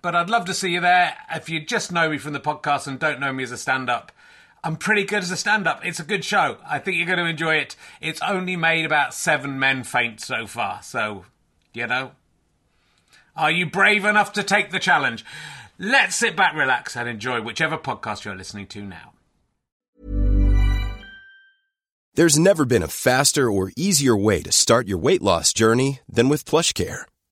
But I'd love to see you there. If you just know me from the podcast and don't know me as a stand up, I'm pretty good as a stand up. It's a good show. I think you're going to enjoy it. It's only made about seven men faint so far. So, you know, are you brave enough to take the challenge? Let's sit back, relax, and enjoy whichever podcast you're listening to now. There's never been a faster or easier way to start your weight loss journey than with PlushCare.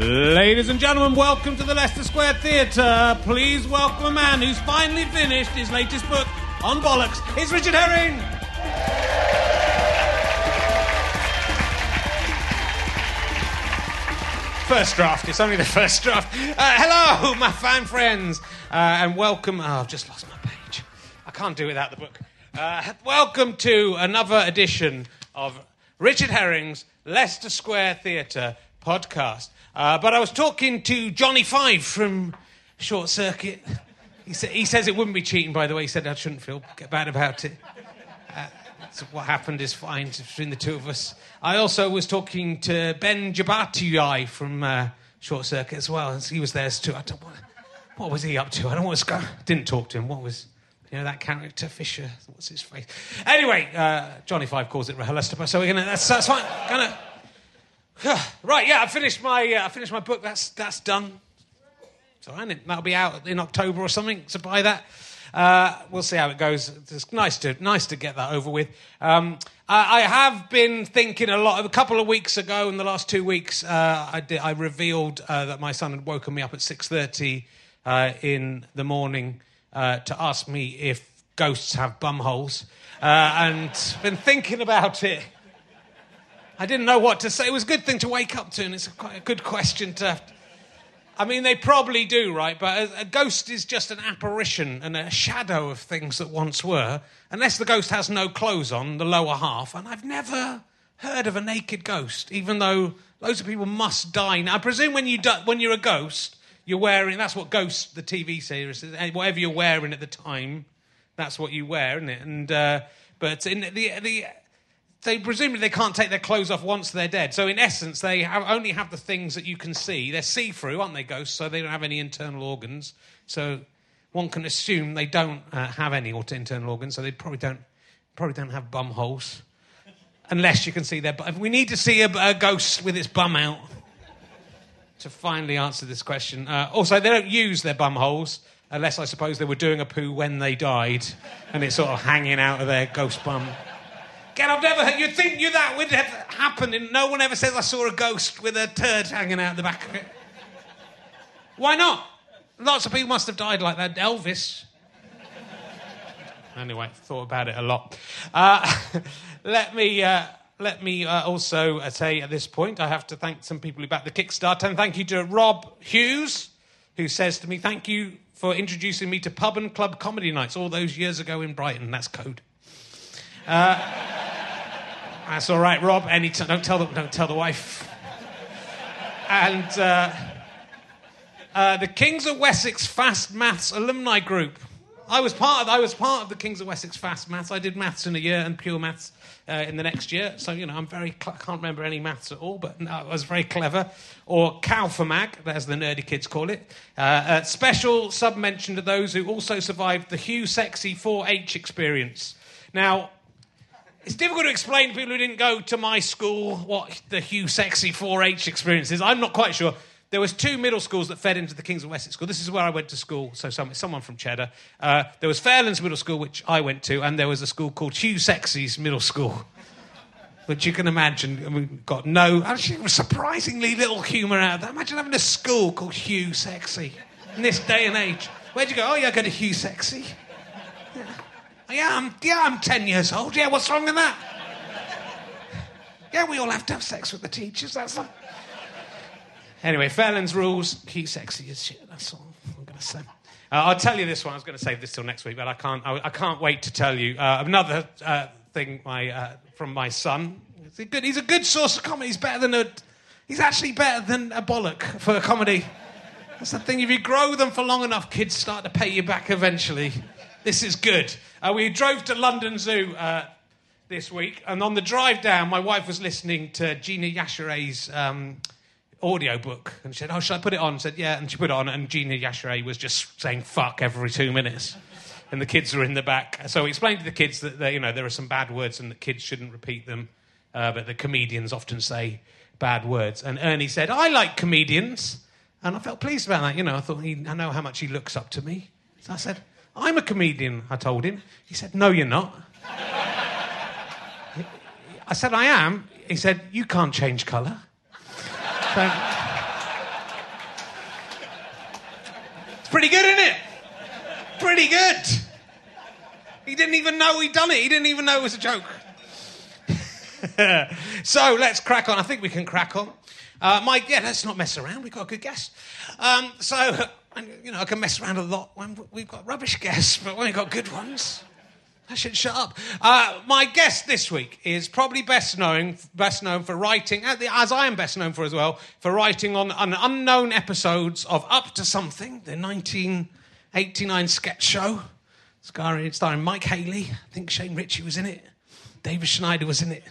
Ladies and gentlemen, welcome to the Leicester Square Theatre. Please welcome a man who's finally finished his latest book on bollocks. It's Richard Herring. First draft. It's only the first draft. Uh, hello, my fine friends, uh, and welcome. Oh, I've just lost my page. I can't do without the book. Uh, welcome to another edition of Richard Herring's Leicester Square Theatre podcast. Uh, but I was talking to Johnny Five from Short Circuit. He, sa- he says it wouldn't be cheating, by the way. He said I shouldn't feel bad about it. Uh, so what happened is fine between the two of us. I also was talking to Ben Jabituya from uh, Short Circuit as well. He was there too. I don't, what, what was he up to? I don't what's going. Didn't talk to him. What was you know that character Fisher? What's his face? Anyway, uh, Johnny Five calls it Rehalesta, so we're gonna. That's, that's fine. Gonna. right, yeah, I finished my uh, I finished my book. That's that's done. So that'll be out in October or something. So buy that. Uh, we'll see how it goes. It's nice to nice to get that over with. Um, I, I, have been thinking a lot. A couple of weeks ago, in the last two weeks, uh, I, did, I revealed uh, that my son had woken me up at six thirty uh, in the morning uh, to ask me if ghosts have bum holes, and been thinking about it. I didn't know what to say. It was a good thing to wake up to, and it's quite a good question to. Have I mean, they probably do, right? But a, a, ghost is just an apparition and a shadow of things that once were, unless the ghost has no clothes on, the lower half. And I've never heard of a naked ghost, even though loads of people must die. Now, I presume when, you do, when you're a ghost, you're wearing, that's what Ghost, the TV series, is, whatever you're wearing at the time, that's what you wear, isn't it? And, uh, but in the, the they presumably they can't take their clothes off once they're dead. So in essence, they have, only have the things that you can see. They're see-through, aren't they, ghosts? So they don't have any internal organs. So one can assume they don't uh, have any internal organs. So they probably don't probably don't have bum holes, unless you can see their. Bum. We need to see a, a ghost with its bum out to finally answer this question. Uh, also, they don't use their bum holes. unless I suppose they were doing a poo when they died, and it's sort of hanging out of their ghost bum. Again, I've never heard. You'd think you that would have happened, and no one ever says I saw a ghost with a turd hanging out the back of it. Why not? Lots of people must have died like that. Elvis. Anyway, thought about it a lot. Uh, let me. Uh, let me uh, also uh, say at this point, I have to thank some people who backed the Kickstarter, and thank you to Rob Hughes, who says to me, "Thank you for introducing me to pub and club comedy nights all those years ago in Brighton." That's code. Uh, that's all right, Rob. Any t- don't tell the don't tell the wife. And uh, uh, the Kings of Wessex Fast Maths Alumni Group. I was part of I was part of the Kings of Wessex Fast Maths. I did maths in a year and pure maths uh, in the next year. So you know I'm very cl- I can't remember any maths at all, but no, I was very clever. Or Calfamag, as the nerdy kids call it. Uh, special sub mention to those who also survived the Hugh Sexey 4-H experience. Now. It's difficult to explain to people who didn't go to my school what the Hugh Sexey 4-H experience is. I'm not quite sure. There was two middle schools that fed into the Kings of Wessex School. This is where I went to school, so some, someone from Cheddar. Uh, there was Fairlands Middle School, which I went to, and there was a school called Hugh Sexey's Middle School. Which you can imagine, I mean, got no, actually, surprisingly little humour out of that. Imagine having a school called Hugh Sexey in this day and age. Where'd you go? Oh, yeah, I go to Hugh Sexey. Yeah. Yeah, I'm, yeah, I'm 10 years old. Yeah, what's wrong with that? Yeah, we all have to have sex with the teachers. That's not. Anyway, Fairlands rules. Keep sexy as shit. That's all I'm going to say. Uh, I'll tell you this one. I was going to save this till next week, but I can't. I, I can't wait to tell you uh, another uh, thing. My uh, from my son. He's a good. He's a good source of comedy. He's better than a. He's actually better than a bollock for comedy. That's the thing. If you grow them for long enough, kids start to pay you back eventually. This is good. Uh, we drove to London Zoo uh, this week, and on the drive down, my wife was listening to Gina Yashere's um, audio book, and she said, "Oh, should I put it on?" I said, "Yeah," and she put it on, and Gina Yashere was just saying "fuck" every two minutes, and the kids were in the back. So we explained to the kids that they, you know there are some bad words and that kids shouldn't repeat them, uh, but the comedians often say bad words. And Ernie said, "I like comedians," and I felt pleased about that. You know, I thought he, I know how much he looks up to me. So I said. I'm a comedian, I told him. He said, No, you're not. I said, I am. He said, You can't change colour. So, it's pretty good, isn't it? Pretty good. He didn't even know he'd done it. He didn't even know it was a joke. so let's crack on. I think we can crack on. Uh, Mike, yeah, let's not mess around. We've got a good guest. Um, so, you know, I can mess around a lot when we've got rubbish guests, but when we've got good ones, I should shut up. Uh, my guest this week is probably best known, best known for writing, as I am best known for as well, for writing on an unknown episodes of Up to Something, the 1989 sketch show, starring, starring Mike Haley. I think Shane Richie was in it. David Schneider was in it.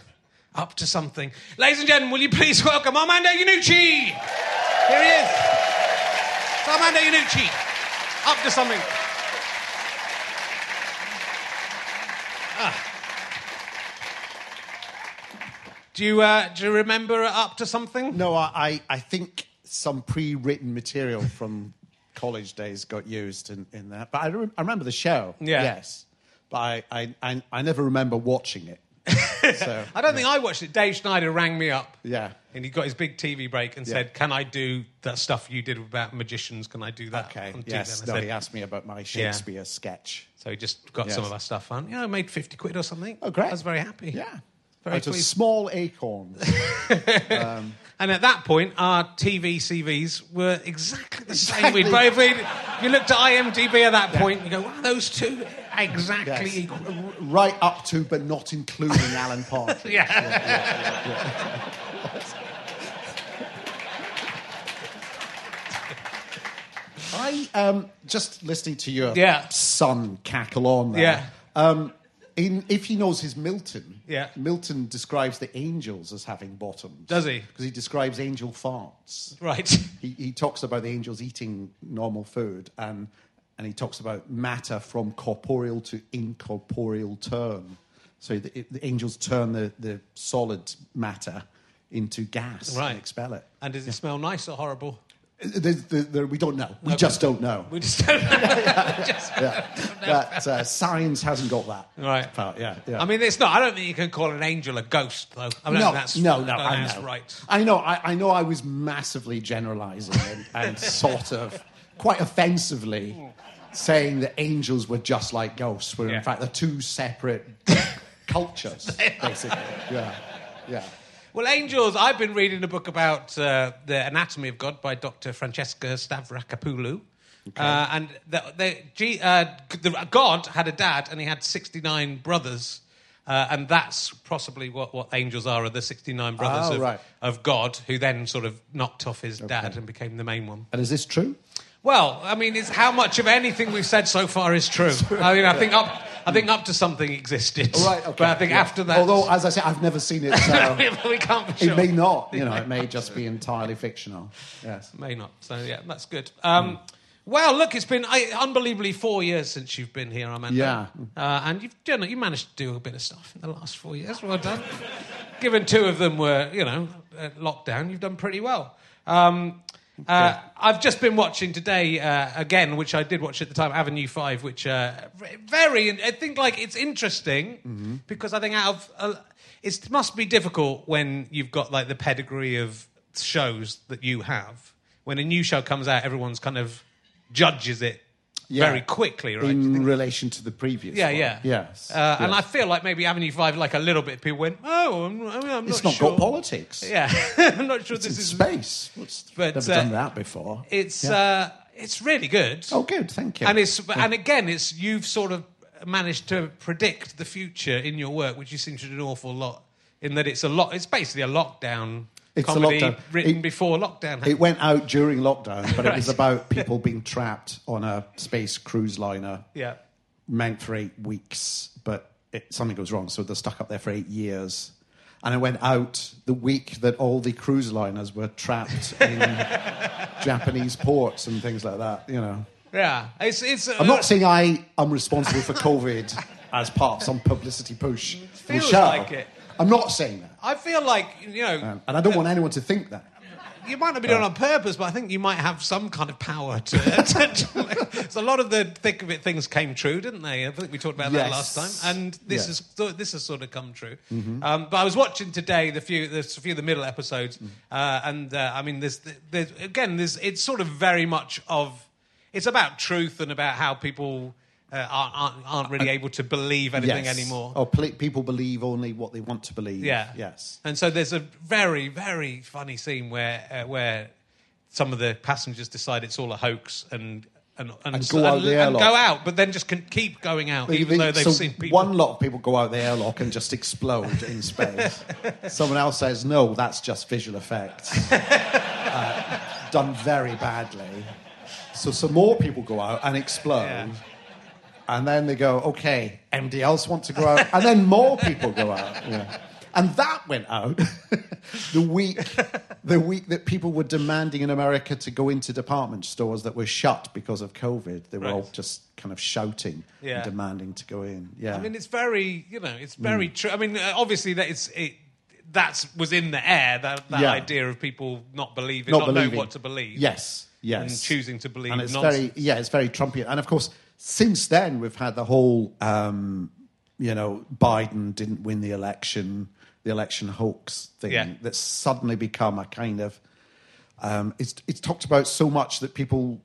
Up to Something. Ladies and gentlemen, will you please welcome Armando Iannucci? Here he is. So Armando Iannucci. Up to Something. Do you, uh, do you remember Up to Something? No, I, I, I think some pre-written material from college days got used in, in that. But I, re- I remember the show. Yeah. Yes. But I, I, I, I never remember watching it. so, I don't think I watched it. Dave Schneider rang me up. Yeah. And he got his big TV break and Yeah. said, Can I do that stuff you did about magicians? Can I do that? Okay. on TV?" Yes. No, said- he asked me about my Shakespeare sketch. So he just got some of our stuff on. Yeah, I made 50 quid or something. Oh, great. I was very happy. Yeah. Very Out pleased. small acorns. Um, and at that point, our TV CVs were exactly the same. We'd both, we'd, you looked at IMDb at that point, you go, wow, those two exactly Yes. equal. right up to, but not including Alan Partridge. Yeah. I um just listening to your Yeah. son cackle on there. Yeah. Um, in, if he knows his Milton, Yeah. Milton describes the angels as having bottoms. Does he? Because he describes angel farts. Right. He, he talks about the angels eating normal food, and and he talks about matter from corporeal to incorporeal turn. So the, the angels turn the, the solid matter into gas Right. and expel it. And does it smell nice or horrible? There- there- there- we don't know. We just don't know. We just don't know. Just- Yeah. That, uh, science hasn't got that. Right. part, yeah, yeah. I mean, it's not. I don't think you can call an angel a ghost, though. I mean, no, that's no, no, I I think know. that's right. I know. I, I know. I was massively generalising and, and sort of quite offensively saying that angels were just like ghosts, where Yeah. in fact they're two separate cultures, basically. Yeah, yeah. Well, angels. I've been reading a book about uh, the anatomy of God by Dr. Francesca Stavrakopoulou. Uh, and the, the, G, uh, the, God had a dad, and he had sixty-nine brothers, uh, and that's possibly what, what angels are: are the sixty-nine brothers Oh, of, right. of God, who then sort of knocked off his dad and became the main one. And is this true? Well, I mean, it's how much of anything we've said so far is true. I mean, I think up, I think up to something existed. Right. Okay. But I think yeah. after that, although as I say, I've never seen it. So we can't be sure. it may not. You know, it may just be entirely fictional. Yes. May not. So yeah, that's good. Um, Well, look, it's been I, unbelievably four years since you've been here, Armando. Yeah. uh, and you've you, know, you managed to do a bit of stuff in the last four years. Well done. Given two of them were, you know, uh, lockdown, you've done pretty well. Um, uh, I've just been watching today uh, again, which I did watch at the time, Avenue Five, which uh, very. I think like it's interesting because I think out of uh, it must be difficult when you've got like the pedigree of shows that you have. When a new show comes out, everyone's kind of judges it Yeah. very quickly, right? In relation to the previous. yeah, one. yeah, Yes. Uh, And I feel like maybe Avenue Five, like a little bit, people went, "Oh, I'm, I'm not it's not sure." got politics. Yeah, I'm not sure It's this is. space. What's, But, never uh, done that before. It's Yeah. uh, it's really good. oh, good. Thank you. and it's and again, it's you've sort of managed to predict the future in your work, which you seem to do an awful lot. In that it's a lot. It's basically a lockdown It's a comedy written It- before lockdown. It went out during lockdown, but it was about people being trapped on a space cruise liner yeah. meant for eight weeks, but it, something goes wrong, so they're stuck up there for eight years. And it went out the week that all the cruise liners were trapped in Japanese ports and things like that. You know, Yeah, it's it's. Uh, I'm not saying I am responsible for COVID as part of some publicity push. Feels like it. I'm not saying that, I feel like you know, Um, and I don't want anyone to think that. you might not be doing it on purpose, but I think you might have some kind of power to it. so a lot of the thick of it things came true, didn't they? I think we talked about that Yes. last time, and this Yes. is this has sort of come true. Um, but I was watching today the few the few of the middle episodes, uh, and uh, I mean, there's, there's again, there's it's sort of very much of it's about truth and about how people. Uh, aren't, aren't, really able to believe anything yes. anymore. Or pl- people believe only what they want to believe. Yeah. Yes. And so there's a very, very funny scene where uh, where some of the passengers decide it's all a hoax and and and, And go out the and go out, but then just can keep going out, even they- though they've so seen people. One lot of people go out the airlock and just explode in space. Someone else says, no, that's just visual effects. Uh, done very badly. So some more people go out and explode. Yeah. And then they go, okay, else want to go out? And then more people go out. Yeah. And that went out the week the week that people were demanding in America to go into department stores that were shut because of COVID. They were all just kind of shouting Yeah. and demanding to go in. Yeah. I mean, it's very, you know, it's very Mm. true. I mean, uh, obviously that it's it. That was in the air. That, that Yeah. idea of people not believing, not not, knowing what to believe. Yes, yes. and choosing to believe And it's nonsense. very, yeah, it's very Trumpian. And of course, since then we've had the whole, um, you know, Biden didn't win the election, the election hoax thing Yeah. that's suddenly become a kind of. Um, it's it's talked about so much that people,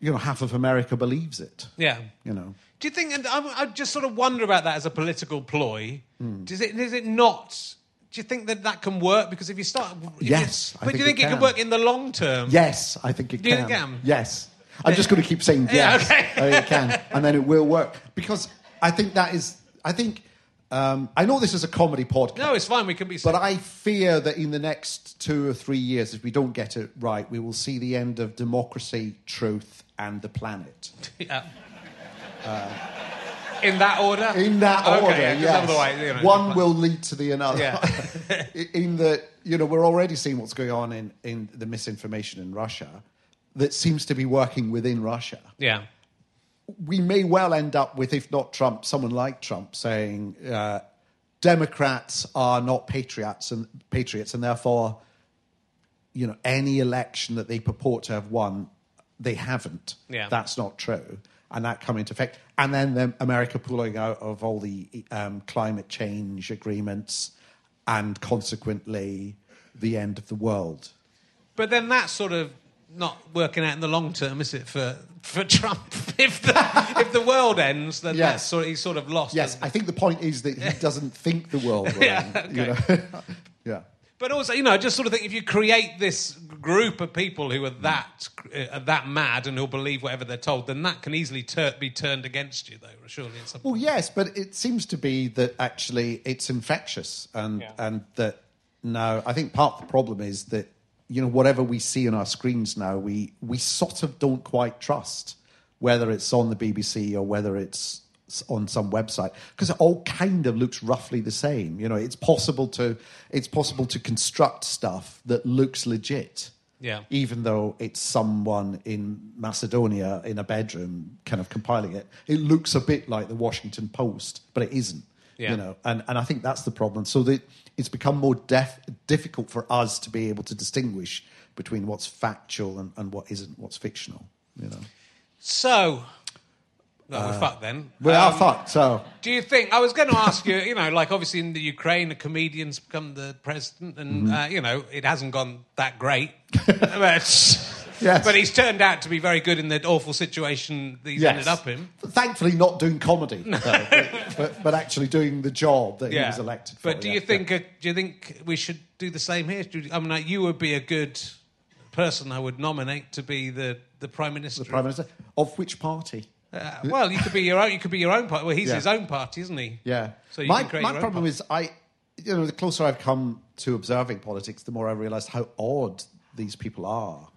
you know, half of America believes it. Yeah. You know, Do you think? And I, I just sort of wonder about that as a political ploy. Hmm. Does it? Is it not? Do you think that that can work? Because if you start, if you- Yes, I but do you think it it, can can. work in the long term? yes, I think it Do you can. think it can? Yes, I'm just going to keep saying Yeah, yes. okay. I it can, and then it will work because I think that is. I think um, I know this is a comedy podcast. No, it's fine. We can be. But I fear that in the next two or three years, if we don't get it right, we will see the end of democracy, truth, and the planet. Yeah. in that order. In that Okay, order, yeah, yes. you know, One will lead to the another. Yeah. in that, you know, we're already seeing what's going on in, in the misinformation in Russia that seems to be working within Russia. Yeah. we may well end up with, if not Trump, someone like Trump saying uh, Democrats are not patriots and patriots, and therefore you know, any election that they purport to have won, they haven't. Yeah. That's not true. And that come into effect. And then the America pulling out of all the um, climate change agreements and consequently the end of the world. But then that sort of not working out in the long term, is it, for for Trump? if the if the world ends, then Yes. that's sort of, he's sort of lost. Yes, I think the point is that he doesn't think the world will Yeah, end. You okay. know? yeah. But also, you know, I just sort of think if you create this group of people who are that uh, that mad and who'll believe whatever they're told, then that can easily tur- be turned against you, though. Surely, at some Well, yes, but it seems to be that actually it's infectious, and Yeah. and that now I think part of the problem is that you know whatever we see on our screens now, we we sort of don't quite trust whether it's on the BBC or whether it's on some website because it all kind of looks roughly the same. You know, it's possible to it's possible to construct stuff that looks legit Yeah. even though it's someone in Macedonia in a bedroom kind of compiling it, it looks a bit like the Washington Post, but it isn't. Yeah. You know, and, and I think that's the problem. So that it's become more def- difficult for us to be able to distinguish between what's factual and, and what isn't, what's fictional. You know, So, well, we're fucked then. we are Um, fucked. So Do you think? I was going to ask you. You know, like obviously in the Ukraine, a comedian's become the president, and Mm-hmm. uh, you know it hasn't gone that great. but, Yes. but he's turned out to be very good in the awful situation that he's Yes. ended up in. thankfully, not doing comedy, though, but, but, but actually doing the job that he was elected for. But do yeah. you think? Uh, do you think we should do the same here? You- I mean, like, you would be a good person I would nominate to be the, the prime minister. the prime minister of which party? Uh, well, you could be your own. You could be your own party. Well, he's Yeah. his own party, isn't he? Yeah. So you my my problem party. is I, you know, the closer I've come to observing politics, the more I realised how odd these people are.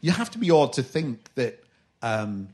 You have to be odd to think that um,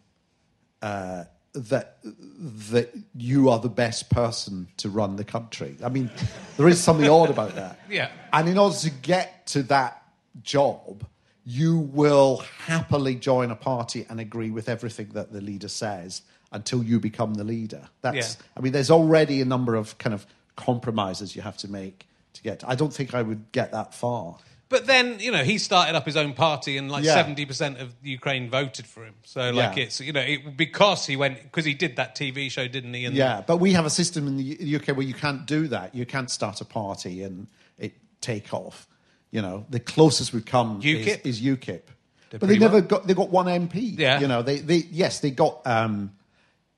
uh, that that you are the best person to run the country. I mean, there is something odd about that. Yeah. And in order to get to that job, you will happily join a party and agree with everything that the leader says until you become the leader. That's Yeah. I mean, there's already a number of kind of compromises you have to make to get. I don't think I would get that far. But then, you know, he started up his own party, and like seventy percent of Ukraine voted for him. So, like, Yeah. it's you know, it, because he went because he did that TV show, didn't he? And Yeah, but we have a system in the U- UK where you can't do that. You can't start a party and it take off. You know, the closest we've come UKIP? is, is UKIP. But they pretty never well- got. They got one MP. Yeah. You know, they, they yes, they got um,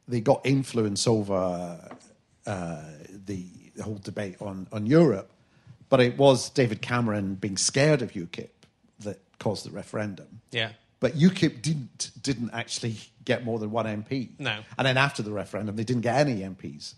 they got influence over uh, the whole debate on on Europe, but it was David Cameron being scared of UKIP that caused the referendum. yeah, But UKIP didn't didn't actually get more than one MP. No. And then after the referendum, they didn't get any MPs.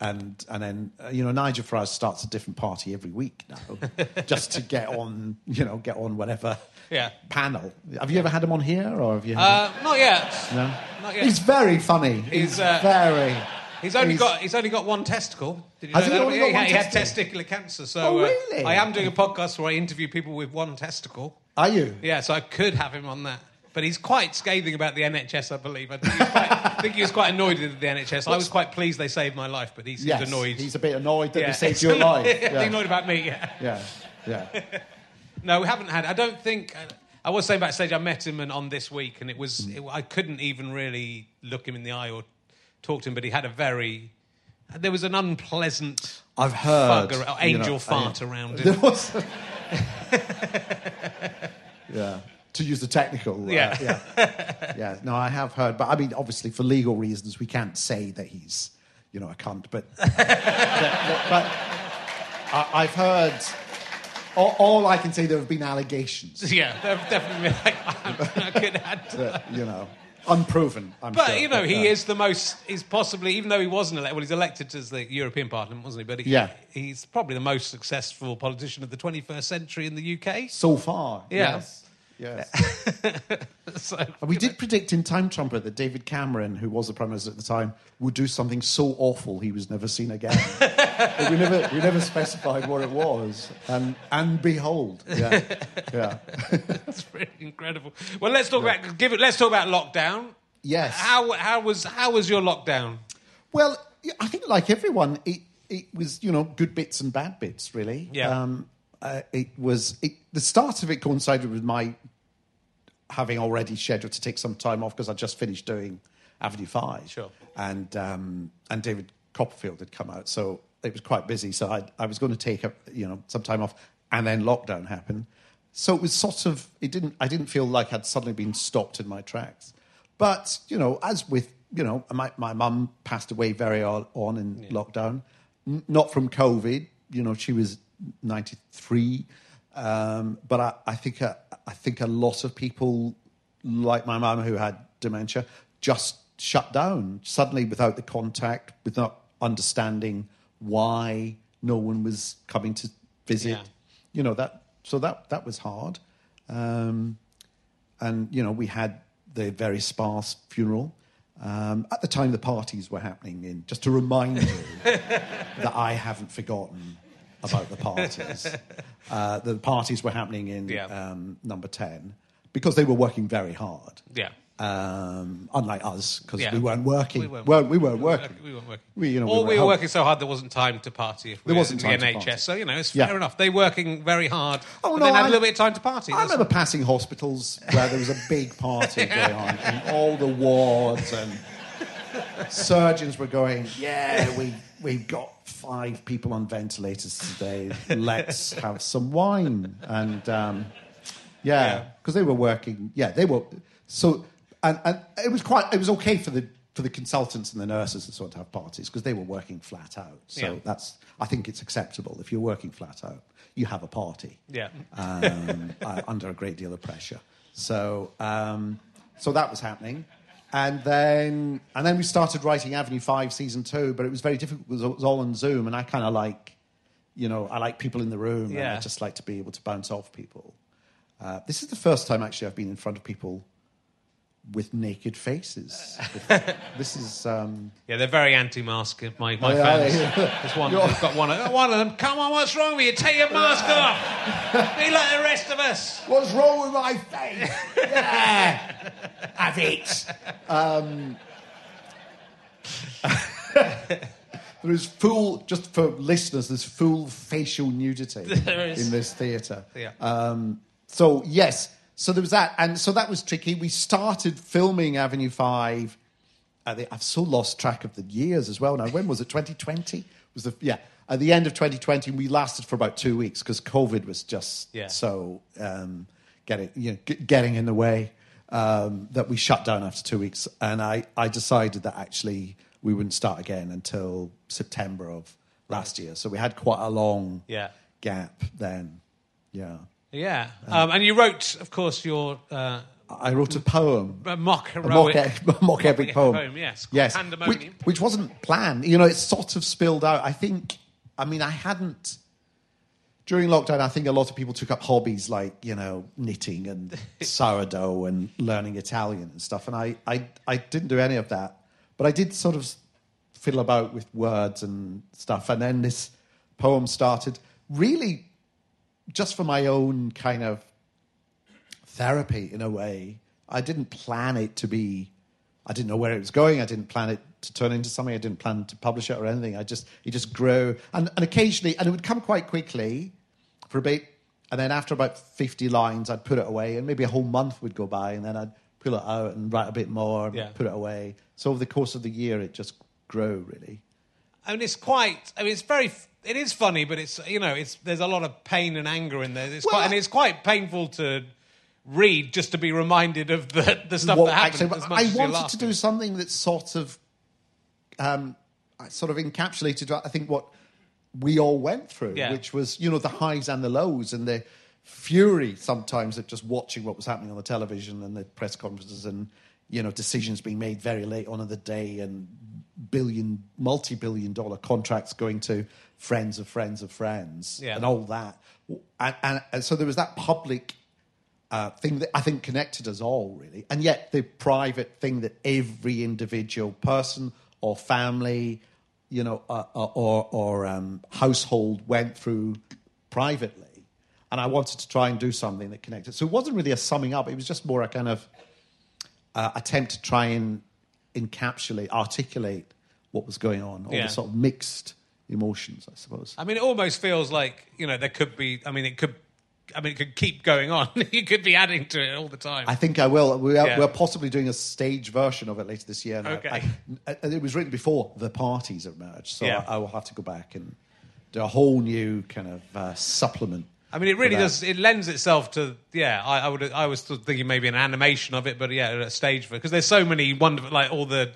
And and then uh, you know Nigel Farage starts a different party every week now, just to get on you know get on whatever Yeah. panel. Have you ever had him on here or have you? Uh, not yet. no. not yet. He's very funny. He's, He's, uh, very. He's only he's- got he's only got one testicle. Did you Has know he that? only got he, he had testicular cancer. So Oh, uh, really? I am doing a podcast where I interview people with one testicle. Are you? Yeah, so I could have him on that. But he's quite scathing about the NHS, I believe. I think he was quite, I think he was quite annoyed with the NHS. I was quite pleased they saved my life, but he seemed Yes. annoyed. He's a bit annoyed that yeah. they saved your life. He's Yeah. annoyed about me, yeah. yeah. Yeah. No, we haven't had. I don't think. I was saying backstage. I met him and on this week, and it was. It, I couldn't even really look him in the eye or talk to him, but he had a very. There was an unpleasant. I've heard. Fug ar- you angel know, fart I- around There him. was. yeah. To use the technical. uh, Yeah. yeah. Yeah. No, I have heard, but I mean, obviously, for legal reasons, we can't say that he's, you know, a cunt. But, but, but I, I've heard. All, all I can say, there have been allegations. Yeah, they've definitely. Been. Like, I could add to That, you know, unproven. I'm But sure, you know, but, he uh, is the most. He's possibly, even though he wasn't elected. Well, he's elected as the European Parliament, wasn't he? But he, Yeah. he's probably the most successful politician of the 21st century in the UK. so far. Yeah. Yes. Yes. So, we did predict in Time Trumpet that David Cameron, who was the Prime Minister at the time, would do something so awful he was never seen again. but we never, we never specified what it was. And, and behold. Yeah. Yeah. That's pretty incredible. Well, let's talk about give it. Let's talk about lockdown. Yes. How how was how was your lockdown? Well, I think like everyone, it, it was, you know, good bits and bad bits, really. Yeah. Um, uh, it was it, the start of it coincided with my having already scheduled to take some time off because I just finished doing Avenue Five. Sure. And um, and David Copperfield had come out, so it was quite busy. So I I was going to take a, you know some time off, and then lockdown happened. So it was sort of it didn't I didn't feel like I'd suddenly been stopped in my tracks. But you know, as with you know, my my mum passed away very on, on in lockdown, N- not from COVID. You know, she was ninety three. Um, but I, I think a, I think a lot of people, like my mum who had dementia, just shut down suddenly without the contact, without understanding why no one was coming to visit. Yeah. You know that. So that that was hard. Um, and you know we had the very sparse funeral. Um, at the time, the parties were happening in. Just to remind you that I haven't forgotten about the parties. Uh, the parties were happening in Yeah. um, number ten because they were working very hard. Yeah. Um, unlike us, because Yeah. we weren't working. We weren't Well, we weren't working. We weren't working. We, you know, or we we were were working so hard there wasn't time to party. If we There wasn't the time to NHS, party. so you know it's Yeah. fair enough. They're working very hard, Oh, and no, then had I- a little bit of time to party. I remember passing hospitals where there was a big party going on, and all the wards and surgeons were going, "Yeah, we we've got five people on ventilators today. Let's have some wine." And um, Yeah. yeah, because they were working. Yeah, they were. So, and, and it was quite. It was okay for the for the consultants and the nurses and so on to have parties because they were working flat out. So Yeah. that's. I think it's acceptable if you're working flat out, you have a party yeah. um, uh, under a great deal of pressure. So, um, so that was happening, and then and then we started writing Avenue Five season two, but it was very difficult because it was all on Zoom, and I kind of like, you know, I like people in the room, and Yeah. I just like to be able to bounce off people. Uh, this is the first time actually I've been in front of people with naked faces. this is. Um, Yeah, they're very anti-mask. My, my Oh, yeah, fans. yeah. There's one. They've got one. Of, one of them. Come on, what's wrong with you? Take your mask off. Be like the rest of us. What's wrong with my face? yeah, have it. Um, there is full, just for listeners, there's full facial nudity There is. in this theatre. Yeah. Um, so yes, so there was that, and so that was tricky. We started filming Avenue Five. I've so lost track of the years as well. Now, when was it? 2020 was the yeah. At the end of 2020, we lasted for about two weeks because COVID was just Yeah. so um, getting you know, g- getting in the way um, that we shut down after two weeks. And I, I decided that actually we wouldn't start again until September of last year. So we had quite a long Yeah. gap then. Yeah. Yeah. Um, and you wrote, of course, your uh, I wrote a poem. uh, mock A heroic. mock, mock epic poem. yes. called yes. Which, Pandemonium. which wasn't planned. You know, it sort of spilled out. I think, I mean, I hadn't. During lockdown, I think a lot of people took up hobbies like, you know, knitting and sourdough and learning Italian and stuff. And I, I, I didn't do any of that. But I did sort of fiddle about with words and stuff. And then this poem started really just for my own kind of therapy in a way. I didn't plan it to be. I didn't know where it was going. I didn't plan it to turn into something. I didn't plan to publish it or anything. I just it just grew, and and occasionally, and it would come quite quickly for a bit, and then after about fifty lines, I'd put it away, and maybe a whole month would go by, and then I'd pull it out and write a bit more, and Yeah. put it away. So over the course of the year, it just grew really. I mean, it's quite. I mean, it's very. It is funny, but it's you know, it's there's a lot of pain and anger in there. It's Well, quite, and it's quite painful to read just to be reminded of the the stuff Well, that happened. actually, I wanted to do something that sort of, um, sort of encapsulated. I think what we all went through, Yeah. which was you know the highs and the lows and the fury sometimes of just watching what was happening on the television and the press conferences and you know decisions being made very late on in the day and billion, multi-billion dollar contracts going to friends of friends of friends Yeah. and all that. And, and, and so there was that public uh, thing that I think connected us all, really. And yet the private thing that every individual person or family, you know, uh, uh, or, or um, household went through privately. And I wanted to try and do something that connected. So it wasn't really a summing up, it was just more a kind of uh, attempt to try and encapsulate, articulate what was going on, all Yeah. the sort of mixed emotions, I suppose. I mean, it almost feels like you know there could be. I mean, it could. I mean, it could keep going on. you could be adding to it all the time. I think I will. We are, Yeah. We're possibly doing a stage version of it later this year. And I- Okay. I- and it was written before the parties emerged, so Yeah. I, I will have to go back and do a whole new kind of uh, supplement. I mean, it really does. It lends itself to yeah. I, I would. I was thinking maybe an animation of it, but yeah, a stage for because there's so many wonderful like all the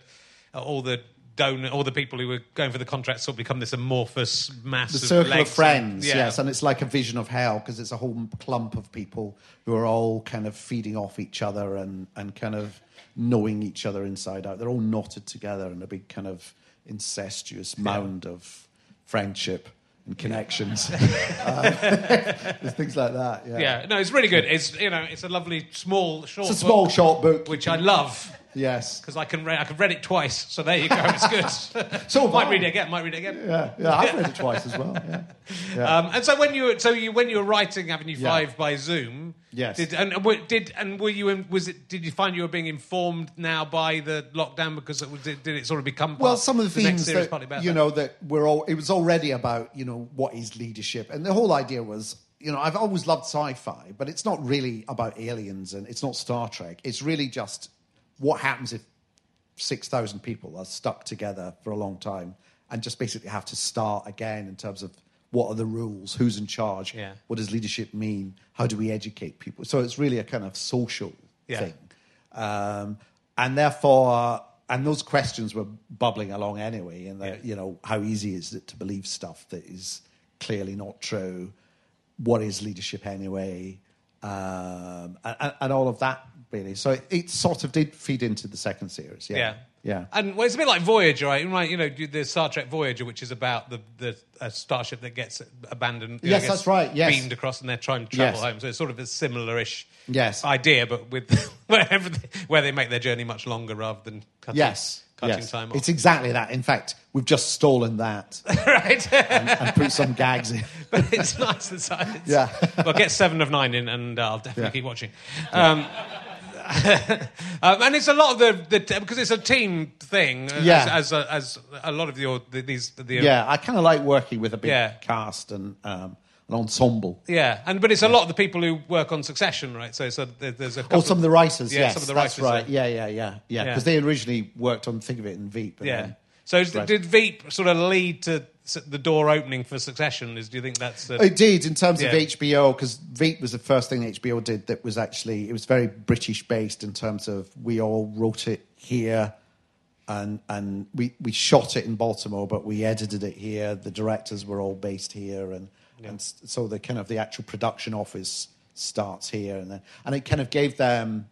all the donor all the people who were going for the contracts sort of become this amorphous mass. The of circle of friends, and- yes, and it's like a vision of hell because it's a whole clump of people who are all kind of feeding off each other and, and kind of knowing each other inside out. They're all knotted together in a big kind of incestuous mound of friendship and connections. Uh, there's things like that. Yeah, yeah. No, it's really good. It's you know, it's a lovely small short. it's a small book, short book. which I love. Yes, Because I can read, I can read it twice, so there you go. It's good. So might read it again. Might read it again. yeah, yeah. I've read it twice as well. Yeah, yeah. Um, and so when you were, so you when you were writing Avenue Yeah. Five by Zoom, Yes. did and did and were you in, was it did you find you were being informed now by the lockdown because it did, did it sort of become part, well, some of the, themes series that you that? know that we're all. It was already about you know what is leadership, and the whole idea was you know I've always loved sci-fi, but it's not really about aliens and it's not Star Trek. It's really just what happens if six thousand people are stuck together for a long time and just basically have to start again in terms of what are the rules, who's in charge, Yeah. what does leadership mean, how do we educate people. So it's really a kind of social Yeah. thing. Um, and therefore, and those questions were bubbling along anyway. And Yeah. you know, how easy is it to believe stuff that is clearly not true? What is leadership anyway? Um, and- and all of that really. So it, it sort of did feed into the second series. Yeah, Yeah. yeah. And well, it's a bit like Voyager, right? Right, you know, the Star Trek Voyager, which is about the the a starship that gets abandoned. know, Yes, gets that's right, yes. beamed across, and they're trying to travel Yes. home. So it's sort of a similar-ish Yes. idea, but with where, where they make their journey much longer rather than cutting, Yes. cutting yes. time off. It's exactly that. In fact, we've just stolen that right. and put some gags in. but it's nice and silent. Yeah. well, get seven of nine in, and uh, I'll definitely Yeah. keep watching. Um, um, and it's a lot of the, the because it's a team thing. uh, Yeah. As, as, a, as a lot of your the, these the Yeah, I kind of like working with a big Yeah. cast and um, an ensemble. Yeah, and but it's a lot of the people who work on Succession, right? So, so there's a couple Oh, some of the writers, Yeah, yes, some of the that's right. Yeah, yeah, yeah, yeah. Yeah. Because they originally worked on Thick of It and Veep. yeah. then- So Right. did Veep sort of lead to the door opening for Succession? Is do you think that's the, It did in terms of HBO because Veep was the first thing HBO did that was actually it was very British based in terms of we all wrote it here and and we, we shot it in Baltimore but we edited it here the directors were all based here and and so the kind of the actual production office starts here and then and it kind of gave them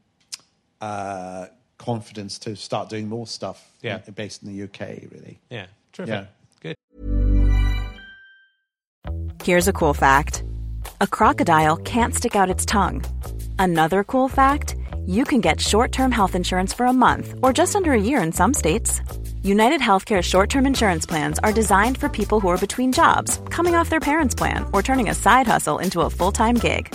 uh, confidence to start doing more stuff Yeah. based in the UK really yeah, terrific, Yeah. good. Here's a cool fact a crocodile can't stick out its tongue. Another cool fact you can get short term health insurance for a month or just under a year in some states. United Healthcare short term insurance plans are designed for people who are between jobs, coming off their parents' plan, or turning a side hustle into a full time gig.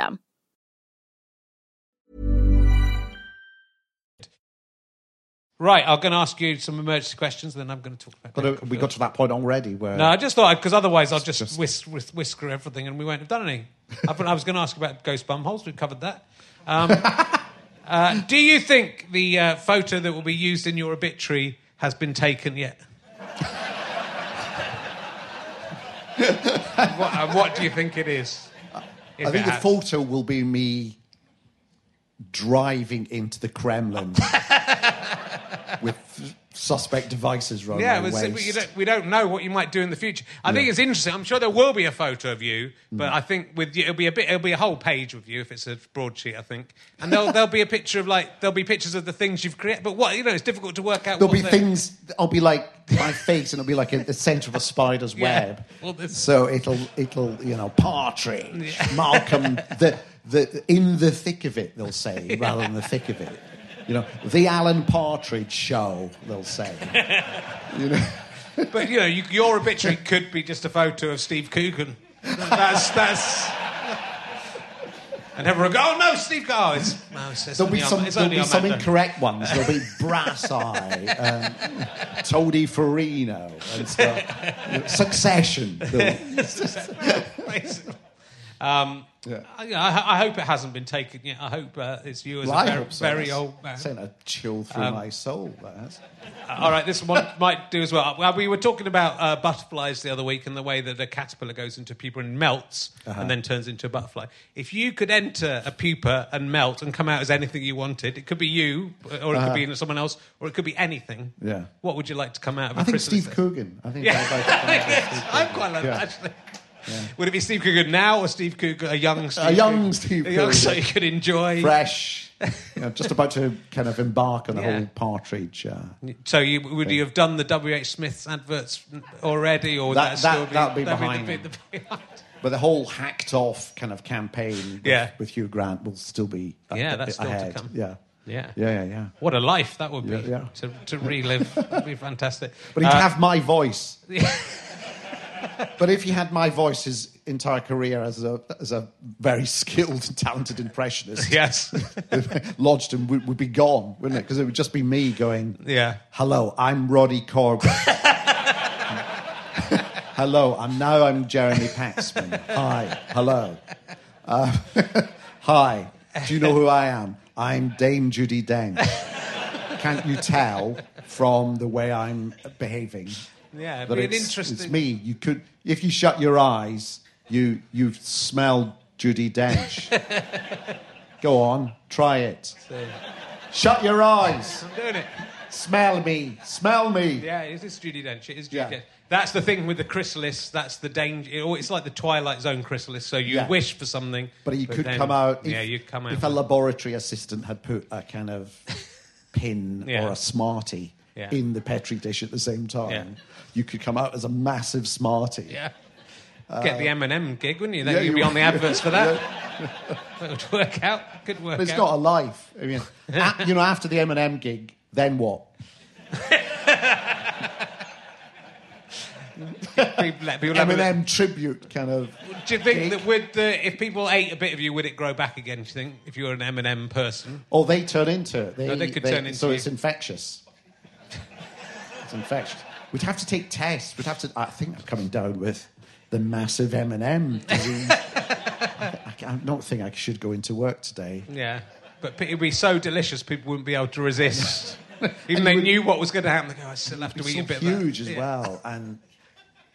Right, I'm going to ask you some emergency questions, and then I'm going to talk about. But we got to that point already where No, I just thought because otherwise I'll just, just- whisk, whisk, whisker everything and we won't have done any. I, thought I was going to ask about ghost bum bumholes. We've covered that. Um, uh, do you think the uh, photo that will be used in your obituary has been taken yet? what, uh, what do you think it is? I think the photo will be me driving into the Kremlin with suspect devices round Yeah, but you don't, we don't know what you might do in the future. I think it's interesting. I'm sure there will be a photo of you, but Mm. I think with you, it'll be a bit. It'll be a whole page with you if it's a broadsheet. I think, and there'll there'll be a picture of like there'll be pictures of the things you've created. But what you know, it's difficult to work out. There'll be they're- things. I'll be like my face, and it'll be like in the centre of a spider's Yeah. web. Well, so it'll it'll you know partridge, Malcolm, the the in the thick of it. They'll say rather than the thick of it. You know, the Alan Partridge show. They'll say. you know. But you know, you, your obituary could be just a photo of Steve Coogan. That's that's. And everyone go, oh no, Steve Gar. It's, no, it's, it's There'll be some, there'll be some incorrect ones. There'll be Brass Eye, um, Tony Ferrino, and stuff. Succession. Um, Yeah. I, I, I hope it hasn't been taken yet. I hope uh, it's you as Well, a very, so. very old man. Sent a chill through Um, my soul. That. Uh, all right, this one might do as well. well. We were talking about uh, butterflies the other week and the way that a caterpillar goes into a pupa and melts Uh-huh. and then turns into a butterfly. If you could enter a pupa and melt and come out as anything you wanted, it could be you, or it could be someone else, or it could be anything. Uh-huh. Yeah. What would you like to come out of? a I think? Steve Coogan. I think Yeah, I'd like to come out with Yes, Steve I'm quite like Yeah. that actually. Would it be Steve Coogan now or Steve Coogan, a young Steve young Coogan? Steve a young, so you could enjoy. Fresh. you know, just about to kind of embark on the Yeah. whole Partridge. Uh, So you, would you have done the WH Smith's adverts already, or would That- that, that- still be, that'd be behind the, them. the, the, but the whole hacked off kind of campaign with, Yeah. with Hugh Grant will still be a, Yeah, a that's bit still to ahead. come. Yeah. Yeah. Yeah, yeah, yeah. What a life that would be Yeah, yeah. To, to relive. That'd be fantastic. But he'd Uh, have my voice. but if he had my voice his entire career as a as a very skilled and talented impressionist, Yes. lodged and would, would be gone, wouldn't it? Because it would just be me going, Yeah. "Hello, I'm Ronnie Corbett." hello, I'm now I'm Jeremy Paxman. Hi, hello. Uh, hi, do you know who I am? I'm Dame Judi Dench. Can't you tell from the way I'm behaving? Yeah, it'd be an it's, interesting. it's me. You could, if you shut your eyes, you you smell Judi Dench. Go on, try it. Shut your eyes. I'm doing it. Smell me. Smell me. Yeah, it is Judi Dench. It is Judi Yeah. Dench. That's the thing with the chrysalis. That's the danger. it- It's like the Twilight Zone chrysalis. So you Yeah. wish for something, But you could then- come out. If, yeah, you'd come out. If a laboratory assistant had put a kind of pin Yeah. or a smartie Yeah. in the petri dish at the same time, Yeah. you could come out as a massive smarty. yeah. Get the M&M gig, wouldn't you? Then yeah, you'd be you on the would. adverts for that. That would work out. Could work But it's out. not a life. I mean, a- you know, after the M&M gig, then what? People, let people M&M tribute kind of. Do you think gig. that with the, if people ate a bit of you, would it grow back again? Do you think if you're an M&M person? Or they turn into it. They, No, they could turn into So you. it's infectious. It's infectious. We'd have to take tests. We'd have to. I think I'm coming down with the massive M&M disease. I, I don't think I should go into work today. Yeah, but it'd be so delicious, people wouldn't be able to resist. Even they would- knew what was going to happen. They go, I still have to eat so a bit huge of that. as Yeah. well, and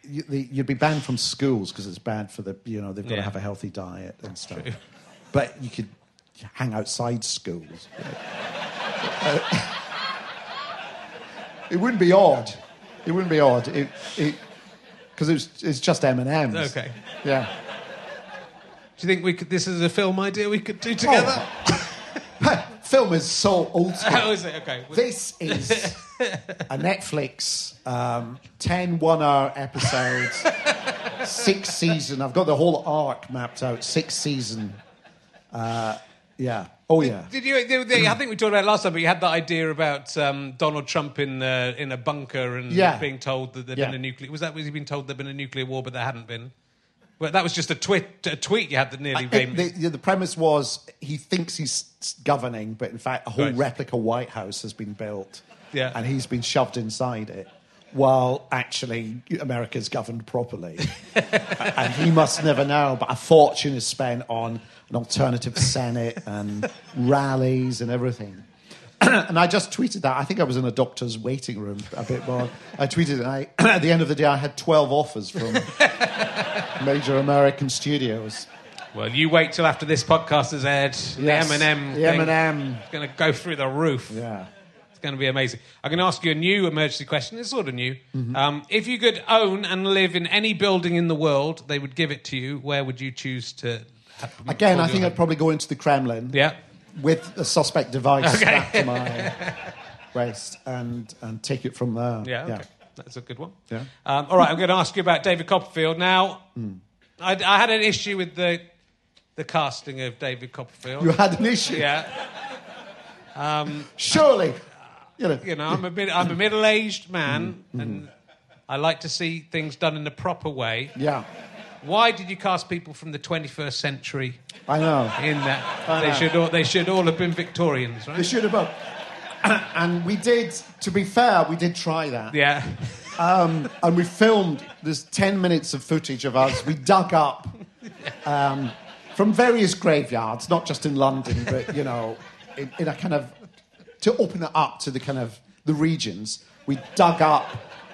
you, you'd be banned from schools because it's bad for the. You know, they've got Yeah. to have a healthy diet and stuff. True. But you could hang outside schools. Uh, it wouldn't be odd. It wouldn't be odd. It because it's it's just M and M's. Okay. Yeah. Do you think we could? This is a film idea we could do together. Film is so old school. Oh, is it okay? This is a Netflix um, 10 one hour episodes, six season. I've got the whole arc mapped out, six season. Uh, yeah. Oh, yeah. Did you? did- did- I think we talked about it last time, but you had that idea about um, Donald Trump in uh, in a bunker and Yeah. being told that there'd Yeah. been a nuclear. Was that? Was he been told there'd been a nuclear war, but there hadn't been? Well, that was just a tweet. A tweet you had that nearly made me. the, the premise was he thinks he's governing, but in fact, a whole Right. replica White House has been built. Yeah. And he's been shoved inside it, while actually America's governed properly. and he must never know, but a fortune is spent on an alternative Senate and rallies and everything. and I just tweeted that. I think I was in a doctor's waiting room a bit more. I tweeted, and I, at the end of the day, I had 12 offers from major American studios. Well, you wait till after this podcast has aired. Yes, the M&M. the M&M. It's going to go through the roof. Yeah. It's going to be amazing. I'm going to ask you a new emergency question. It's sort of new. Mm-hmm. Um, if you could own and live in any building in the world, they would give it to you. Where would you choose to? Again, I think? I'd probably go into the Kremlin Yeah. with a suspect device strapped to my waist and, and take it from there. Yeah, okay. That's a good one. Yeah. Um, all right, I'm going to ask you about David Copperfield. Now, Hmm. I, I had an issue with the the casting of David Copperfield. You had an issue. yeah. Surely. You know, You know, I'm a, mid, I'm a middle-aged man, Hmm. and I like to see things done in a proper way. yeah, Why did you cast people from the 21st century I know. in that? I They know. should all, they should all have been Victorians, right? They should have both. and we did, to be fair, we did try that. Yeah. Um, and we filmed, there's 10 minutes of footage of us. We dug up um, from various graveyards, not just in London, but, you know, in, in a kind of, to open it up to the kind of, the regions, we dug up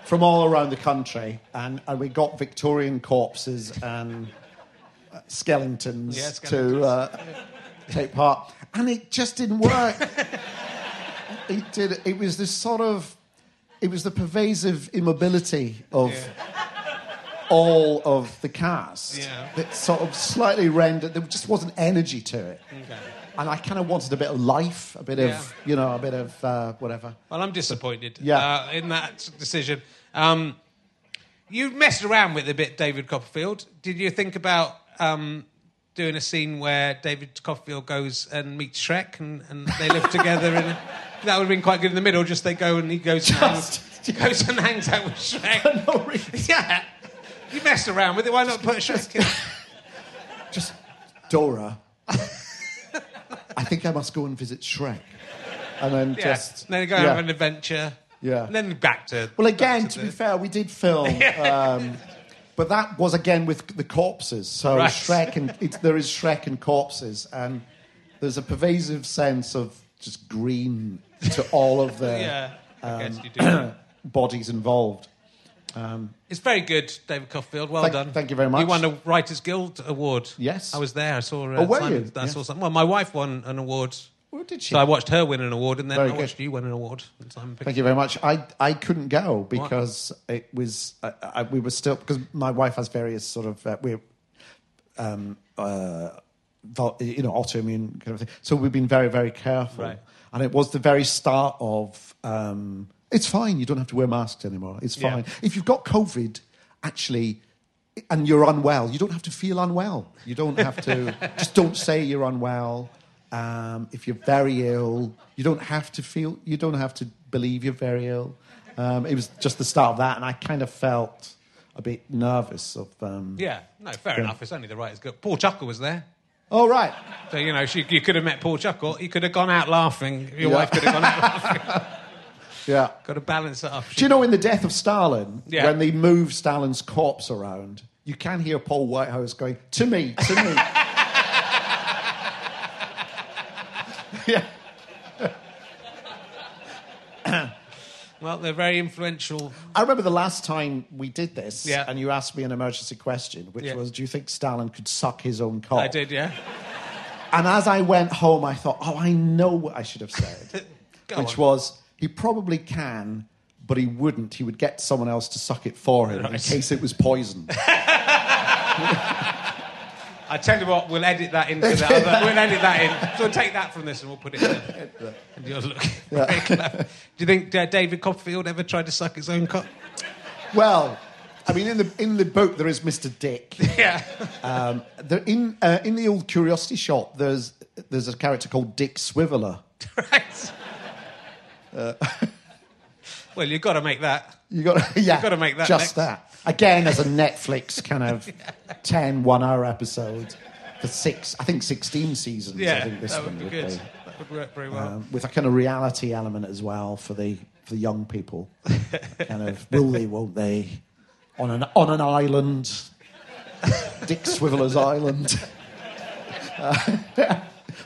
from all around the country and, and we got Victorian corpses and uh, skeletons, Yeah, to skeletons. uh, take part. And it just didn't work. it did. It was this sort of, it was the pervasive immobility of all of the cast Yeah. that sort of slightly rendered. There just wasn't energy to it, Okay. And I kind of wanted a bit of life, a bit Yeah. of you know, a bit of uh, whatever. Well, I'm disappointed Yeah. uh, in that decision. Um, you messed around with it a bit, David Copperfield. Did you think about um, doing a scene where David Copperfield goes and meets Shrek and, and they live together? And that would have been quite good in the middle. Just they go and he goes and hangs, Just- goes and hangs out with Shrek. no reason. yeah, you messed around with it. Why not put Shrek in? Just Dora. I think I must go and visit Shrek, and then Yeah. just And then go yeah. have an adventure. Yeah. And then back to. Well, again, to the- be fair, we did film, um, but that was again with the corpses. So Right. Shrek and it, there is Shrek and corpses, and there's a pervasive sense of just green to all of the Yeah, um, guess you do. bodies involved. It's very good, David Copperfield. Well Thank- done. thank you very much. You won a Writers Guild award. Yes. I was there. I saw. Uh, Oh, were Simon- you? I saw something. Well, my wife won an award. What did she? So I watched her win an award, and then Very I good. watched you win an award. Simon Thank you very much. I, I couldn't go because it was I, I, we were still because my wife has various sort of uh, we're um, uh, you know autoimmune kind of thing. So we've been very very careful. Right. And it was the very start of um, it's fine. You don't have to wear masks anymore. It's Yeah. fine if you've got COVID. Actually. And you're unwell. You don't have to feel unwell. You don't have to. just don't say you're unwell. Um, if you're very ill, you don't have to feel. You don't have to believe you're very ill. Um, it was just the start of that, and I kind of felt a bit nervous of. Um, Yeah, no, fair Yeah. enough. It's only the Writers Good. Paul Chuckle was there. Oh right. So, you know, she, you could have met Paul Chuckle. You could have gone out laughing. Your Yeah. wife could have gone out laughing. Yeah. Got to balance it up. Do you know in the death of Stalin, Yeah. when they move Stalin's corpse around, you can hear Paul Whitehouse going, "To me, to me." yeah. Well, they're very influential. I remember the last time we did this, Yeah. and you asked me an emergency question, which Yeah. was, "Do you think Stalin could suck his own cock?" I did, yeah. And as I went home, I thought, "Oh, I know what I should have said," which on. was, "He probably can." But he wouldn't. He would get someone else to suck it for him in case it was poisoned. I tell you what, we'll edit that into the other. We'll edit that in. So we'll take that from this and we'll put it in. And you're looking very clever. Do you think uh, David Copperfield ever tried to suck his own cock? Well, I mean, in the in the book there is Mr. Dick. Yeah. Um, there, in uh, in the old curiosity shop, there's there's a character called Dick Swiveller. right. well, you've got to make that. You got yeah, gotta make that just next. that again as a Netflix kind of 10 one hour episode for six, I think sixteen seasons. I Yeah, think this that one would be good. That would work very well. um, with a kind of reality element as well for the for the young people. kind of will they, won't they? On an on an island, Dick Swiveller's island. Uh,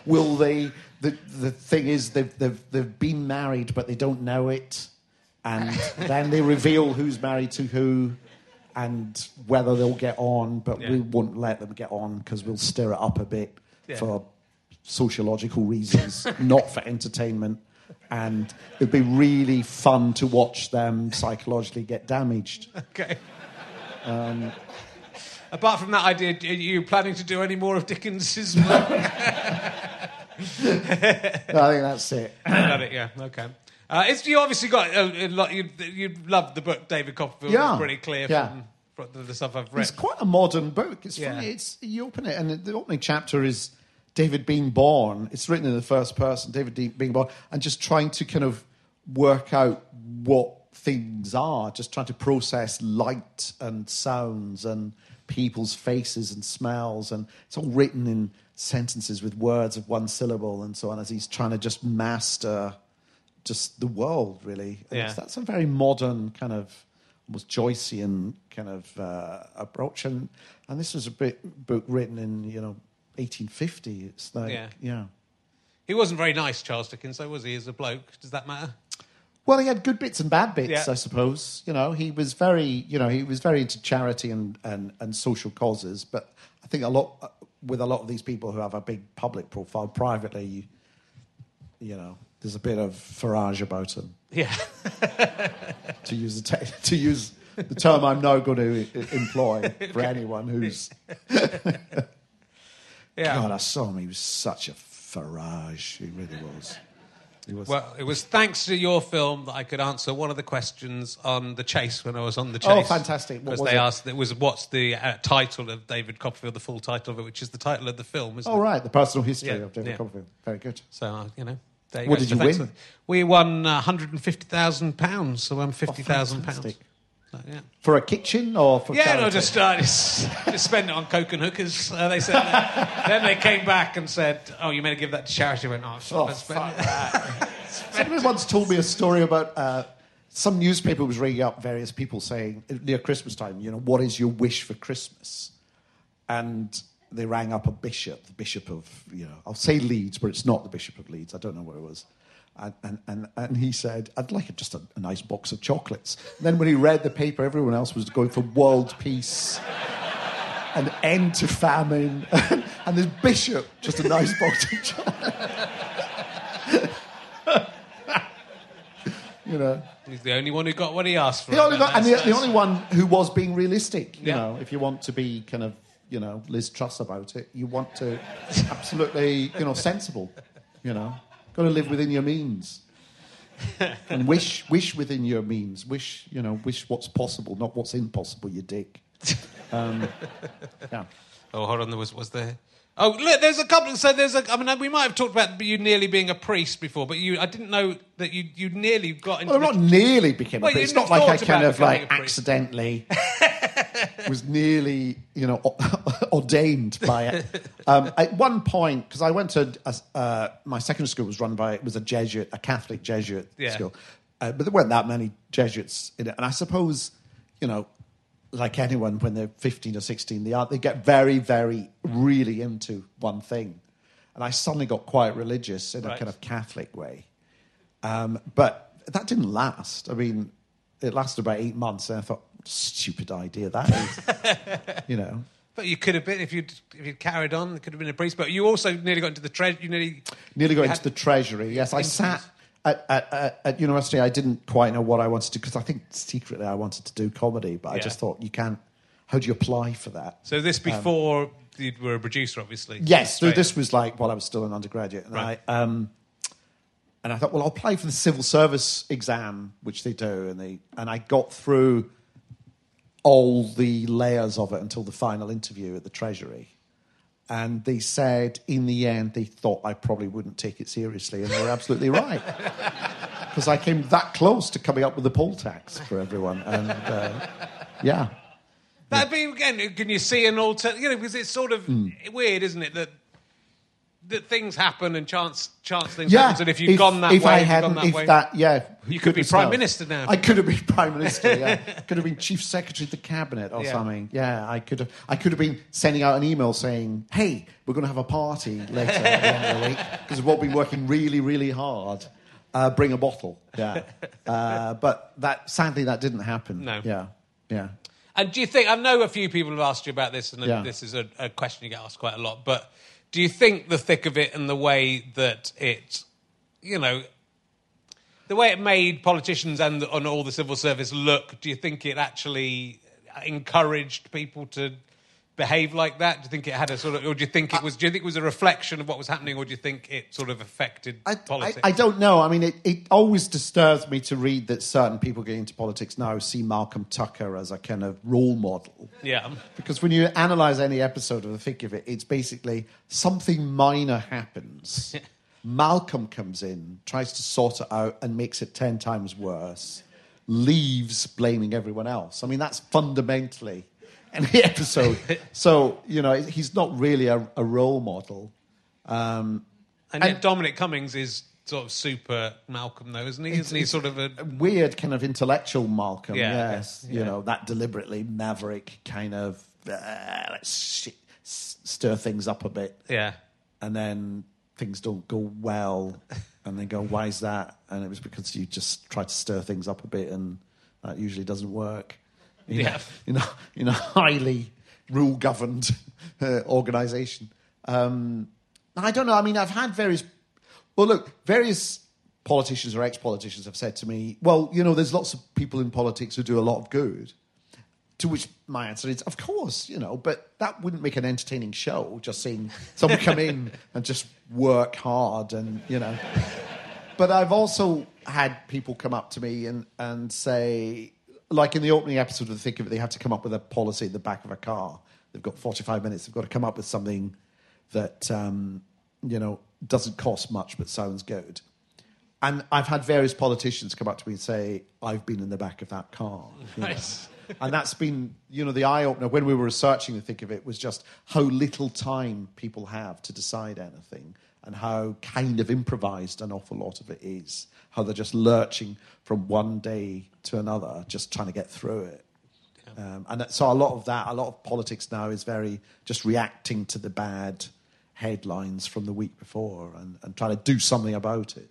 will they? The the thing is, they've they've they've been married, but they don't know it, and then they reveal who's married to who. And whether they'll get on, but Yeah. we won't let them get on because we'll stir it up a bit Yeah. for sociological reasons, not for entertainment. And it'd be really fun to watch them psychologically get damaged. Okay. Um, Apart from that idea, are you planning to do any more of Dickens's work? I think that's it. Got it, yeah, okay. Uh, it's, you obviously got a, a lot. You, you loved the book, David Copperfield. Yeah. It's pretty clear Yeah. from, from the, the stuff I've read. It's quite a modern book. It's Yeah. funny. It's you open it and the opening chapter is David being born. It's written in the first person, David being born, and just trying to kind of work out what things are. Just trying to process light and sounds and people's faces and smells, and it's all written in sentences with words of one syllable and so on. As he's trying to just master just the world, really. And Yeah. that's a very modern kind of almost Joycean kind of uh, approach, and and this was a bit, book written in you know 1850. It's like Yeah. yeah. He wasn't very nice, Charles Dickens, though, was he, as a bloke? Does that matter? Well, he had good bits and bad bits, Yeah. I suppose. You know, he was very, you know, he was very into charity and, and, and social causes. But I think a lot uh, with a lot of these people who have a big public profile, privately, you, you know, there's a bit of farage about him. Yeah. To use the te- to use the term I'm now going to employ for anyone who's Yeah. God, I saw him. He was such a farage. He really was. Was. Well, it was thanks to your film that I could answer one of the questions on the chase when I was on the chase. Oh, fantastic. What Because was they it? asked, it was what's the uh, title of David Copperfield, the full title of it, which is the title of the film, isn't oh it? right, the personal history Yeah, of David yeah. Copperfield. Very good. So, uh, you know. There you What did you win? we won uh, £150,000, so I'm £50,000. fantastic. So, yeah. For a kitchen or for Yeah, charity? no, just, uh, just, just spend it on coke and hookers. Uh, they said that. then they came back and said, "Oh, you meant to give that to charity." I went, "Oh, Oh, oh spend fuck it." that. Somebody once told me a story about uh, some newspaper was ringing up various people saying near Christmas time, you know, what is your wish for Christmas? And they rang up a bishop, the bishop of, you know, I'll say Leeds, but it's not the bishop of Leeds. I don't know where it was. And, and, and, and he said, I'd like just a, a nice box of chocolates. And then when he read the paper, everyone else was going for world peace, an end to famine, and this bishop, just a nice box of chocolates. you know. He's the only one who got what he asked for. The only, guy, and the, the only one who was being realistic, you Yeah. know, if you want to be kind of, you know, Liz Truss about it, you want to absolutely, you know, sensible, you know, got to live within your means. and wish, wish within your means. Wish, you know, wish what's possible, not what's impossible. You dick. Um, yeah. Oh, hold on. There was was there. Oh, look, there's a couple. So there's a. I mean, we might have talked about you nearly being a priest before, but you. I didn't know that you you nearly got into. Well, I'm not nearly became Well, a priest. It's not like I kind of like becoming a priest. accidentally was nearly, you know, ordained by it. Um, at one point, because I went to a, uh, my secondary school was run by it was a Jesuit, a Catholic Jesuit Yeah. school, uh, but there weren't that many Jesuits in it, and I suppose, you know. Like anyone, when they're 15 or 16, they, are, they get very, very, really into one thing. And I suddenly got quite religious in a kind of Catholic way. Um, but that didn't last. I mean, it lasted about eight months, and I thought, stupid idea that is. you know, But you could have been if you'd if you'd carried on. It could have been a priest. But you also nearly got into the treasure. You nearly nearly got into the treasury. Yes, I sat at, at, at, university. I didn't quite know what I wanted to do because I think secretly I wanted to do comedy, but I just thought you can't. How do you apply for that? So this before you were a producer, obviously. Yes, so this was like while I was still an undergraduate, and Right. I um, and I thought, well, I'll apply for the civil service exam, which they do, and they and I got through all the layers of it until the final interview at the Treasury, and they said in the end they thought I probably wouldn't take it seriously, and they were absolutely right because I came that close to coming up with the poll tax for everyone, and uh, yeah. That'd be again. Can you see an alter? You know, because it's sort of Hmm. weird, isn't it? That that things happen and chance chance things Yeah, happen. And if you'd gone that if way, I hadn't, that if way, that, yeah, You could be Prime knows. Minister now. I could have been prime minister. Yeah, could have been chief secretary of the cabinet or Yeah. something. Yeah, I could have. I could have been sending out an email saying, "Hey, we're going to have a party later at of the week because we've all been working really, really hard. Uh, bring a bottle." Yeah, uh, but that sadly that didn't happen. No. Yeah, yeah. And do you think? I know a few people have asked you about this, and Yeah. this is a, a question you get asked quite a lot. But do you think the thick of it and the way that it, you know, the way it made politicians and, and all the civil service look, do you think it actually encouraged people to behave like that? Do you think it had a sort of, or do you think it was? Do you think it was a reflection of what was happening, or do you think it sort of affected I, I, politics? I don't know. I mean, it, it always disturbs me to read that certain people getting into politics now see Malcolm Tucker as a kind of role model. yeah. Because when you analyze any episode of The Thick of It, it's basically something minor happens. Malcolm comes in, tries to sort it out, and makes it 10 times worse, leaves blaming everyone else. I mean, that's fundamentally any episode. so, you know, he's not really a, a role model. Um, And And- Dominic Cummings is sort of super Malcolm, though, isn't he? Isn't he sort of a weird kind of intellectual Malcolm. Yeah, yes, yeah. you know that deliberately maverick kind of uh, let's sh- stir things up a bit, yeah? and then things don't go well, and they go, "Why is that?" And it was because you just try to stir things up a bit, and that usually doesn't work. You Yeah. know, in a, in a highly rule governed uh, organization. Um, I don't know. I mean, I've had various. Well, look, various politicians or ex politicians have said to me, well, you know, there's lots of people in politics who do a lot of good. To which my answer is, of course, you know, but that wouldn't make an entertaining show, just seeing someone come in and just work hard and, you know. But I've also had people come up to me and, and say, like in the opening episode of The Thick of It, they have to come up with a policy at the back of a car. They've got 45 minutes. They've got to come up with something that, um, you know, doesn't cost much but sounds good. And I've had various politicians come up to me and say, I've been in the back of that car. know. Nice. and that's been, you know, the eye opener when we were researching the thick of it was just how little time people have to decide anything and how kind of improvised an awful lot of it is. How they're just lurching from one day to another, just trying to get through it. Um, and that- so a lot of that, a lot of politics now is very just reacting to the bad headlines from the week before and, and trying to do something about it.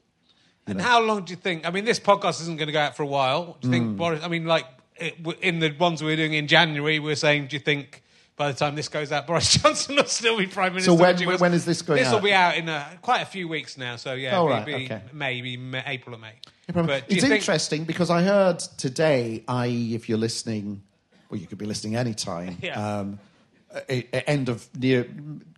And how long do you think? I mean, this podcast isn't going to go out for a while. Do you Mm. think Boris? I mean, like it, in the ones we were doing in January, we were saying, do you think by the time this goes out, Boris Johnson will still be prime minister? when- which was- when is this going out? This will be out in uh quite a few weeks now. So yeah, Oh, maybe, right, okay. maybe May, April or May. But it's think- interesting because I heard today, i.e., if you're listening, well, you could be listening anytime. Yeah. Um, a- a- end of near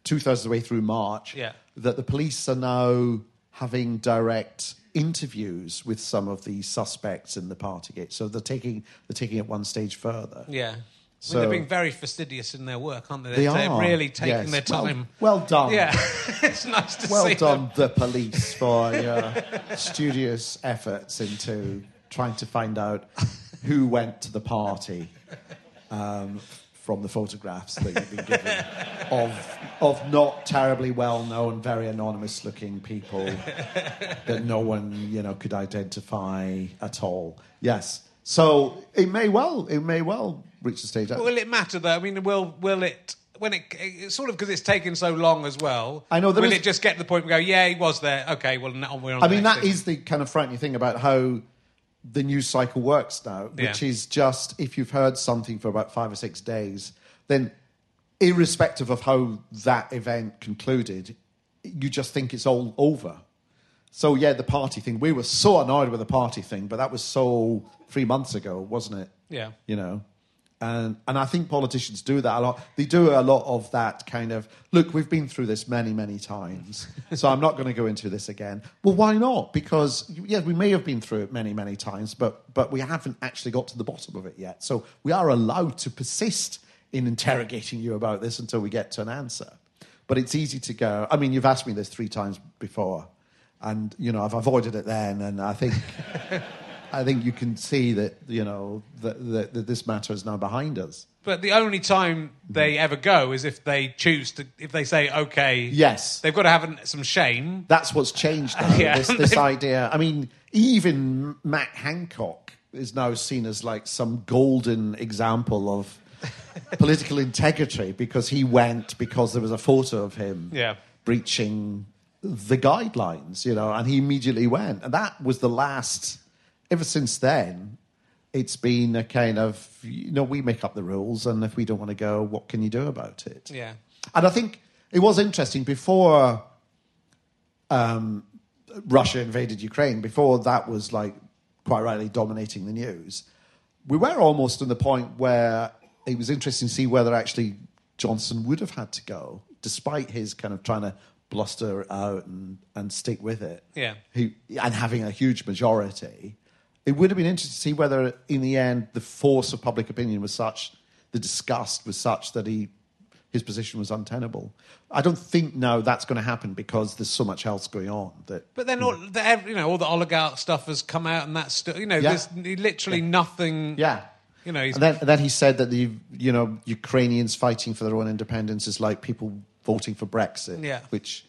two thirds of the way through March. Yeah. That the police are now having direct interviews with some of the suspects in the Partygate. So they're taking they're taking it one stage further. Yeah. I mean, So- they're being very fastidious in their work, aren't they? They They're are really taking yes. their time. Well, done. Yeah, it's nice to Well see. done, them. the police, for your studious efforts into trying to find out who went to the party um, from the photographs that you've been given of, of not terribly well known, very anonymous looking people that no one you know could identify at all. Yes. So it may well, it may well reach the stage. Will it matter though? I mean, will will it when it it's sort of because it's taken so long as well? I know Will is- it just get to the point where we go, yeah, he was there. Okay, well now we're on. I mean, that thing. is the kind of frightening thing about how the news cycle works now, which Yeah. is just if you've heard something for about five or six days, then irrespective of how that event concluded, you just think it's all over. So, yeah, the party thing, we were so annoyed with the party thing, but that was so three months ago, wasn't it? Yeah. You know? And, and I think politicians do that a lot. They do a lot of that kind of, look, we've been through this many, many times, so I'm not going to go into this again. Well, why not? Because, yeah, we may have been through it many, many times, but, but we haven't actually got to the bottom of it yet. So we are allowed to persist in interrogating you about this until we get to an answer. But it's easy to go, I mean, you've asked me this three times before, and, you know, I've avoided it then, and I think. I think you can see that you know that, that, that this matter is now behind us. But the only time mm-hmm. they ever go is if they choose to, if they say, okay, Yes. they've got to have an- some shame. That's what's changed now. Yeah. This, this idea. I mean, even Matt Hancock is now seen as like some golden example of political integrity because he went because there was a photo of him Yeah. breaching the guidelines, you know, and he immediately went. And that was the last, ever since then, it's been a kind of, you know, we make up the rules, and if we don't want to go, what can you do about it? Yeah. And I think it was interesting before um, Russia invaded Ukraine, before that was like quite rightly dominating the news, we were almost in the point where it was interesting to see whether actually Johnson would have had to go, despite his kind of trying to bluster out and, and stick with it. Yeah. He, and having a huge majority. It would have been interesting to see whether, in the end, the force of public opinion was such, the disgust was such that he his position was untenable. I don't think now that's going to happen because there's so much else going on that But then, all the, you know, all the oligarch stuff has come out, and that's still, you know, Yeah. there's literally nothing. yeah. You know, And then, and then he said that the you know Ukrainians fighting for their own independence is like people voting for Brexit, Yeah. which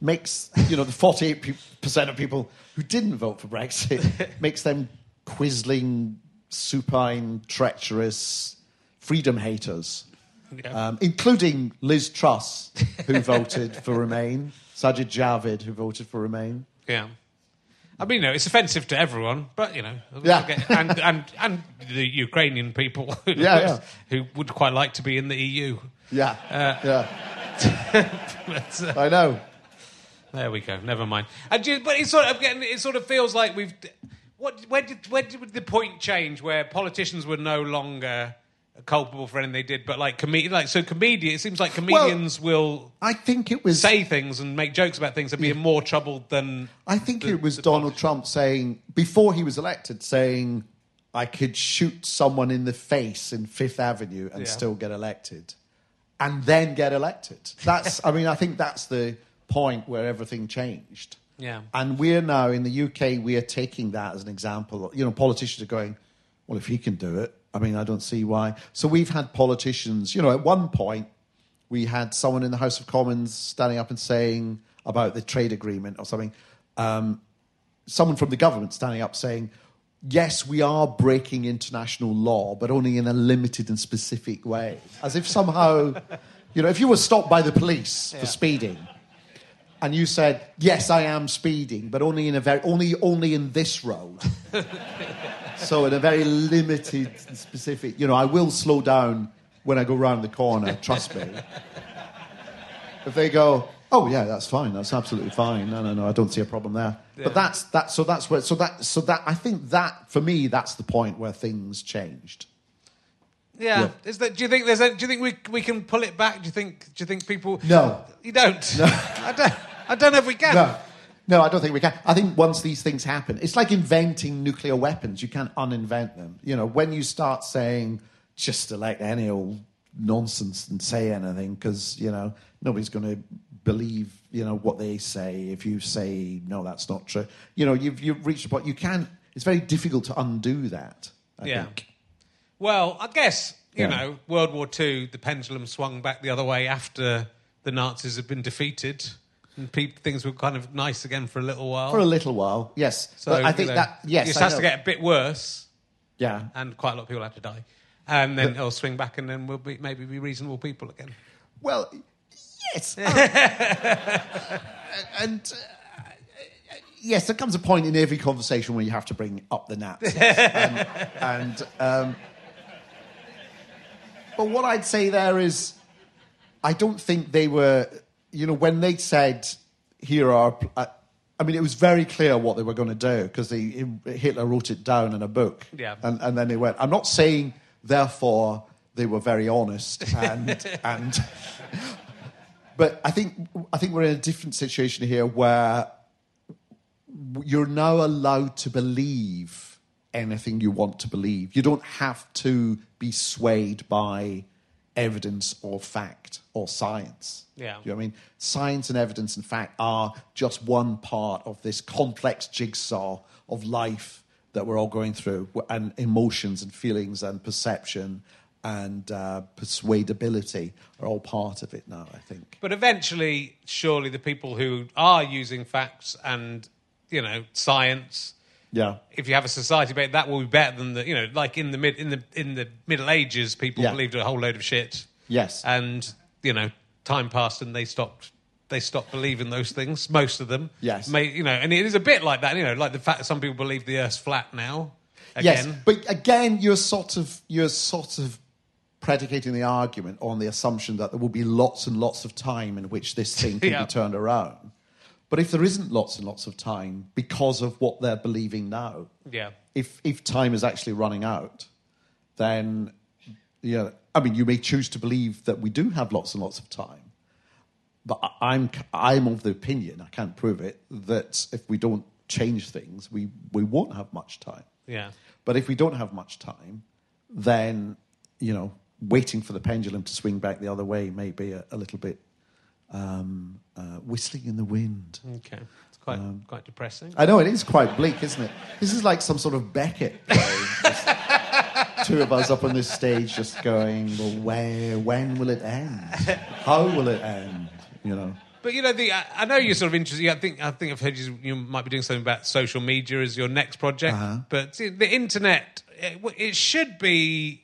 makes you know the 48 percent of people who didn't vote for Brexit makes them quisling, supine, treacherous freedom haters. Yeah. um, including Liz Truss, who voted for Remain, Sajid Javid, who voted for Remain. yeah. I mean, you know, it's offensive to everyone, but you know, Yeah. and and and the Ukrainian people, who, Yeah, yeah. who would quite like to be in the EU. Yeah, Uh, yeah, But, uh, I know. There we go. Never mind. And ju- but it sort of getting, it sort of feels like we've. What? Where did where did the point change where politicians were no longer culpable for anything they did, but like comedian, like so comedian. It seems like comedians will I think it was. say things and make jokes about things and be more troubled than. I think the- it was Donald Trump saying before he was elected, saying I could shoot someone in the face in Fifth Avenue and Yeah. still get elected, and then get elected. That's. I mean, I think that's the point where everything changed. Yeah. And we're now in the UK. We are taking that as an example. You know, politicians are going, well, if he can do it, I mean, I don't see why. So we've had politicians. You know, at one point we had someone in the House of Commons standing up and saying about the trade agreement or something. Um, someone from the government standing up saying, yes, we are breaking international law, but only in a limited and specific way. As if somehow, you know, if you were stopped by the police for speeding and you said, yes, I am speeding, but only in a very, only, only in this road. so in a very limited and specific, you know, I will slow down when I go round the corner, trust me. if they go, oh yeah, that's fine, that's absolutely fine. No, no, no, I don't see a problem there. But that's that. So that's where. So that. So that. I think that for me, that's the point where things changed. Yeah. Yeah. Is that? Do you think there's? A, do you think we we can pull it back? Do you think? Do you think people? No. You don't. No. I don't. I don't know if we can. No, no, I don't think we can. I think once these things happen, it's like inventing nuclear weapons. You can't uninvent them. You know, when you start saying just elect any old nonsense and say anything, because you know nobody's going to believe you know what they say. If you say no, that's not true. You know, you've you've reached a point. You can't. It's very difficult to undo that. I Yeah. think. Well, I guess you Yeah. know, World War Two, the pendulum swung back the other way after the Nazis had been defeated, and things were kind of nice again for a little while. For a little while, yes. so but I you think know, that yes, it has to get a bit worse, yeah. and quite a lot of people have to die, and then it'll swing back, and then we'll be, maybe be reasonable people again. Well, yes. And uh, yes, there comes a point in every conversation where you have to bring up the Nazis. and and um, but what I'd say there is, I don't think they were. You know, when they said, "Here are," uh, I mean, it was very clear what they were going to do because Hitler wrote it down in a book. Yeah. And and then they went. I'm not saying Therefore, they were very honest and and. But I think I think we're in a different situation here where you're now allowed to believe anything you want to believe. You don't have to be swayed by evidence or fact or science. Yeah. Do you know what I mean? Science and evidence and fact are just one part of this complex jigsaw of life that we're all going through, and emotions and feelings and perception and uh, persuadability are all part of it now, I think. But eventually, surely the people who are using facts and you know science, Yeah. if you have a society debate, that will be better than the you know like in the mid in the in the Middle Ages, people Yeah. believed a whole load of shit. Yes. and you know time passed and they stopped. They stopped believing those things. Most of them, Yes. May, you know, and it is a bit like that. You know, like the fact that some people believe the Earth's flat now. Yes, but again, you're sort of you're sort of predicating the argument on the assumption that there will be lots and lots of time in which this thing can Yeah. be turned around. But if there isn't lots and lots of time because of what they're believing now, yeah, if if time is actually running out, then yeah, I mean, you may choose to believe that we do have lots and lots of time, but I'm I'm of the opinion I can't prove it that if we don't change things, we we won't have much time. yeah. But if we don't have much time, then you know, waiting for the pendulum to swing back the other way may be a, a little bit um, uh, whistling in the wind. Okay, it's quite Um, quite depressing. I know it is quite bleak, isn't it? This is like some sort of Beckett play. Just two of us up on this stage, just going, "Well, where? When will it end? How will it end?" You know. But you know, the I, I know you're sort of interested. I think I think I've heard you. You might be doing something about social media as your next project. Uh-huh. But see, the internet, it, it should be.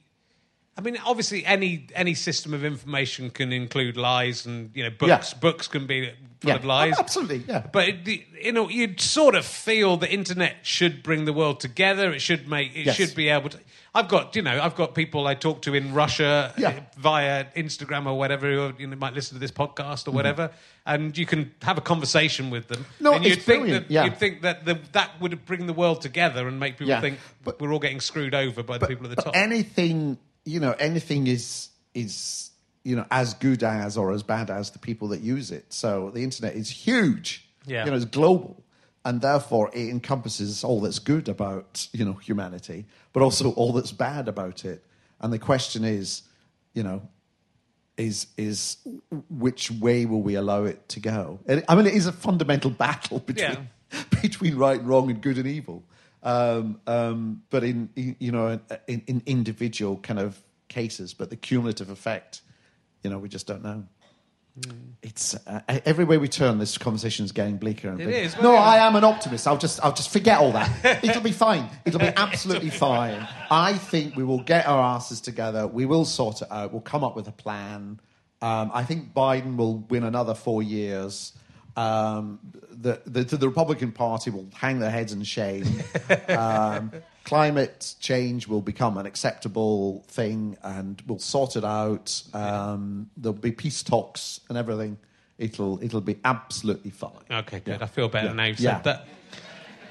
I mean, obviously, any any system of information can include lies, and you know, books Yeah. books can be full Yeah, of lies. absolutely, yeah. But it, you know, you'd sort of feel the internet should bring the world together. It should make. It Yes. should be able to. I've got, you know, I've got people I talk to in Russia Yeah. uh, via Instagram or whatever who you know, might listen to this podcast or whatever, and you can have a conversation with them. Mm-hmm. No, and you'd it's think brilliant, that yeah. you'd think that the, that would bring the world together and make people Yeah, think but- we're all getting screwed over by the people at the but top. anything, you know, anything is is you know as good as or as bad as the people that use it. So the internet is huge. Yeah. You know, it's global. And therefore, it encompasses all that's good about you know humanity, but also all that's bad about it. And the question is, you know, is is which way will we allow it to go? And, I mean, it is a fundamental battle between between right and wrong and good and evil. Um, um, but in you know in, in individual kind of cases, but the cumulative effect, you know, we just don't know. It's uh, every way we turn, this conversation is getting bleaker and It bleaker. is, No. I am an optimist. I'll just I'll just forget all that. It'll be fine. It'll be absolutely fine. I think we will get our asses together. We will sort it out. We'll come up with a plan. Um, I think Biden will win another four years. Um, the, the, the Republican Party will hang their heads in shame. Um, climate change will become an acceptable thing, and we'll sort it out. Um, there'll be peace talks and everything. It'll it'll be absolutely fine. okay, good. Yeah. I feel better Yeah. now Yeah. said that.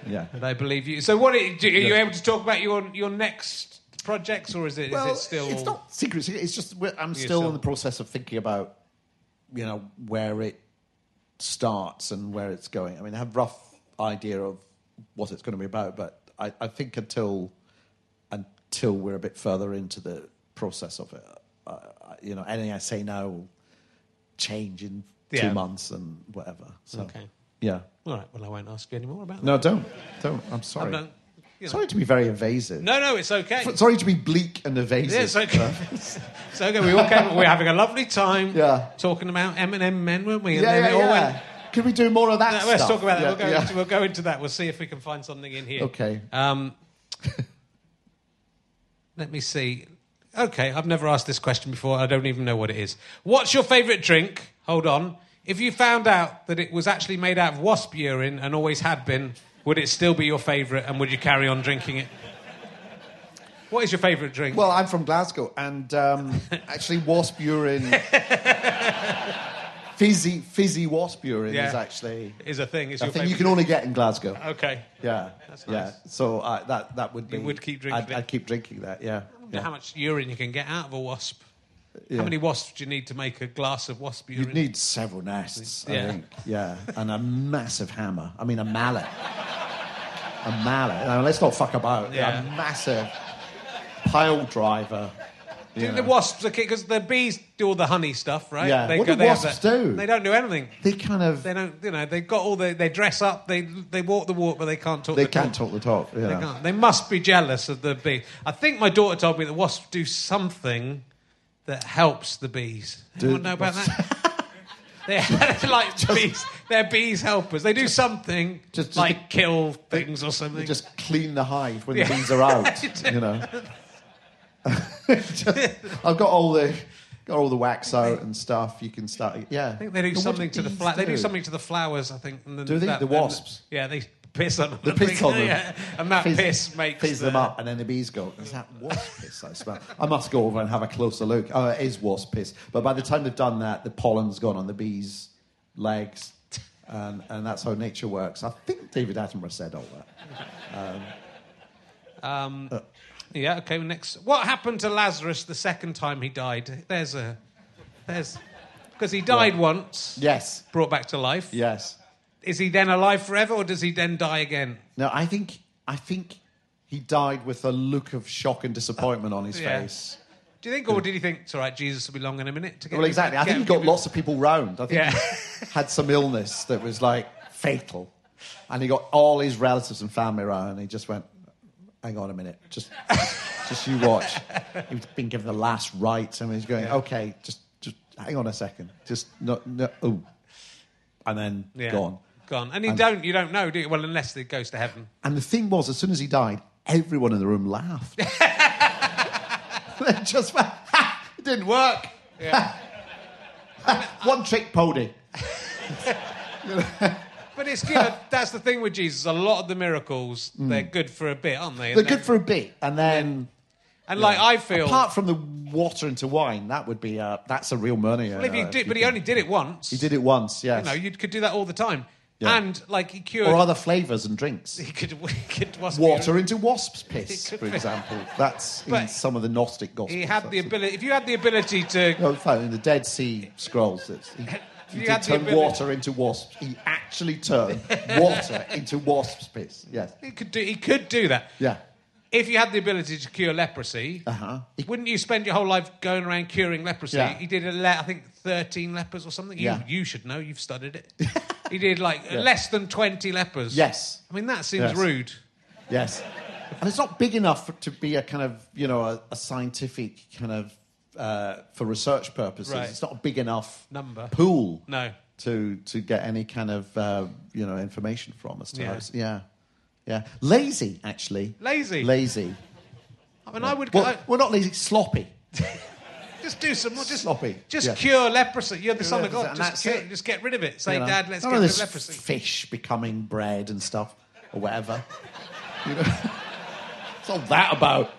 Yeah. I believe you. So, what are you, are you Yeah. able to talk about your your next projects, or is it is Well, it still? It's not secret. secret. It's just I'm still still- in the process of thinking about, you know, where it starts and where it's going. I mean, I have a rough idea of what it's going to be about, but I, I think until until we're a bit further into the process of it, uh, you know, anything I say now will change in Yeah. two months and whatever. So, Okay. Yeah. All right. Well, I won't ask you any more about that. No, don't. Don't. I'm sorry. You know. Sorry to be very evasive. no, no, it's okay. Sorry to be bleak and evasive. Yeah, it's okay. it's okay. We all came. We're having a lovely time. Yeah. Talking about M&M men, weren't we? And Yeah, then yeah, all yeah. went- Could we do more of that No, stuff? let's talk about that. Yeah, we'll, go yeah. into, we'll go into that. We'll see if we can find something in here. Okay. Um, let me see. Okay, I've never asked this question before. I don't even know what it is. What's your favourite drink? Hold on. If you found out that it was actually made out of wasp urine and always had been, would it still be your favourite and would you carry on drinking it? What is your favourite drink? Well, I'm from Glasgow, and um, actually, wasp urine, fizzy, fizzy wasp urine Yeah. is actually is a thing. Is a thing you can only get in Glasgow. Okay. Yeah, That's yeah. So uh, that that would be. You would keep drinking I'd, it? I'd keep drinking that. Yeah. wonder Yeah. how much urine you can get out of a wasp. Yeah. How many wasps do you need to make a glass of wasp urine? You'd need several nests, I Yeah. think. Yeah, and a massive hammer. I mean, a mallet. A mallet. Now, let's not fuck about. Yeah. A massive pile driver. Do Yeah. the wasps because the bees do all the honey stuff, right? Yeah. What do they wasps that- do? They don't do anything. They kind of. They don't. You know, they've got all the. They dress up. They they walk the walk, but they can't talk. They the can't talk. the talk. You They. They must be jealous of the bees. I think my daughter told me that wasps do something that helps the bees. Do you Do- know about that? They're like bees. They're bees helpers. They do something Just- just like to- kill things or something. They just clean the hive when Yeah. the bees are out. you know. Just- I've got all the got all the wax out and stuff. You can start. Yeah. I think they do But something to the fla- They do do? something to the flowers. I think. And then Do they? that- The then- wasps? yeah, they piss on them. The piss on them. And that Fizz- piss makes the, them up, and then the bees go. Is that wasp piss? I smell. I must go over and have a closer look. Oh, it is wasp piss. But by the time they've done that, the pollen's gone on the bees' legs, and and that's how nature works. I think David Attenborough said all that. Um, um uh, yeah. Okay. Next. What happened to Lazarus the second time he died? There's a. There's. Because he died once, Yes. brought back to life. Yes. Is he then alive forever, or does he then die again? No, I think I think he died with a look of shock and disappointment on his Yeah. face. Do you think, or did he think it's all right? Jesus will be long in a minute to get. Well, exactly. I think he got lots of people round. I think Yeah. he had some illness that was like fatal, and he got all his relatives and family around. And he just went, "Hang on a minute, just, just you watch." He's been given the last rites, and he's going, "Okay, just, just hang on a second, just no, no, oh," and then Yeah. gone. Gone. And you don't. You don't know, do you? Well, unless it goes to heaven. And the thing was, as soon as he died, everyone in the room laughed. they just went, ha, it didn't work. Yeah. One trick pony. But it's good. That's the thing with Jesus. A lot of the miracles, mm. they're good for a bit, aren't they? They're And good for a bit, and then And like I feel, apart from the water into wine, that would be a, that's a real money. well, if you uh, did, but he only did it once. he did it once, yes. You know, you could do that all the time. Yeah. And like he cured. or other flavours and drinks. he could. He could wasp Water into wasp's piss, for example. That's in some of the Gnostic gospels. He had the ability. If you had the ability to, No, in fact, in the Dead Sea Scrolls, it's, he, he did turn ability- water into wasps. He actually turned water into wasp's piss. Yes. he could do. He could do that. Yeah. If you had the ability to cure leprosy, Uh-huh. wouldn't you spend your whole life going around curing leprosy? Yeah. He did, a le- I think, 13 lepers or something. You, Yeah. you should know. You've studied it. He did like less than 20 lepers. Yes. I mean, that seems Yes. rude. Yes. And it's not big enough for, to be a kind of, you know, a, a scientific kind of, uh, for research purposes. Right. It's not a big enough Number. pool No. to, to get any kind of, uh, you know, information from us. To Yeah. us. Yeah. Yeah. Lazy, actually. Lazy? Lazy. I mean, I would Well, I- we're not lazy, sloppy. just do some more. Just, Sloppy, just yeah. cure leprosy. You're the son of God. Just, cure, just get rid of it. Say, you know. Dad, let's get rid of leprosy. Fish becoming bread and stuff, or whatever. You know, it's all that about.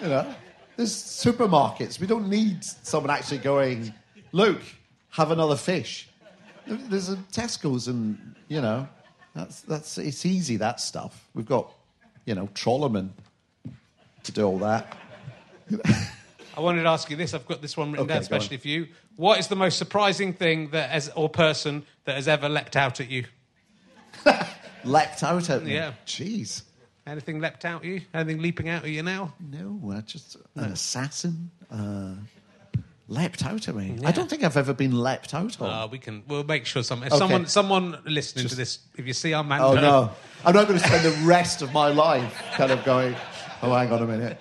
You know, there's supermarkets. We don't need someone actually going, Luke, have another fish. There's a Tesco's, and you know, that's that's it's easy that stuff. We've got, you know, Trollerman to do all that. I wanted to ask you this. I've got this one written Okay, down especially for you. What is the most surprising thing that has, or person that has ever leapt out at you? Leapt out at me. Yeah. Jeez. Anything leapt out at you? Anything leaping out at you now? No, uh, just an assassin. Uh, leapt out at me. I don't think I've ever been leapt out on. Uh, we can. We'll make sure some. If Okay. someone, someone listening Just- to this, if you see our man, oh no, I'm not going to spend the rest of my life kind of going. Oh, hang on a minute.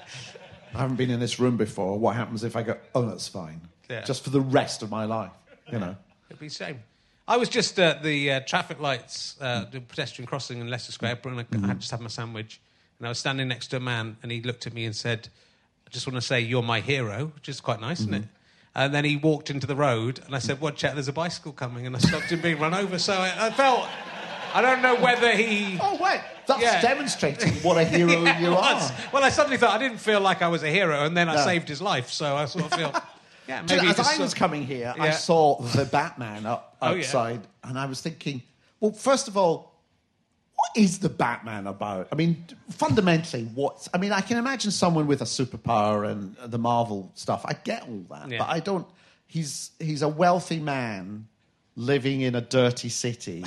I haven't been in this room before. What happens if I go? Oh, that's fine. Yeah. Just for the rest of my life, you know. it'd be a shame. I was just at the uh, traffic lights, uh, the pedestrian crossing in Leicester Square, and I, Mm-hmm. I just had my sandwich, and I was standing next to a man, and he looked at me and said, "I just want to say you're my hero," which is quite nice, isn't Mm-hmm. it? And then he walked into the road, and I said, "Watch out! There's a bicycle coming!" And I stopped him being run over. So I, I felt, I don't know whether he. Oh wait, that's Yeah. demonstrating what a hero Yeah, you are. Well, I suddenly thought I didn't feel like I was a hero, and then I No. saved his life. So I sort of feel, yeah, you maybe know, as I was coming here, I saw the Batman up Oh, yeah. outside, and I was thinking, well, first of all, what is the Batman about? I mean, fundamentally, what's. I mean, I can imagine someone with a superpower and the Marvel stuff. I get all that. Yeah. But I don't. He's, he's a wealthy man living in a dirty city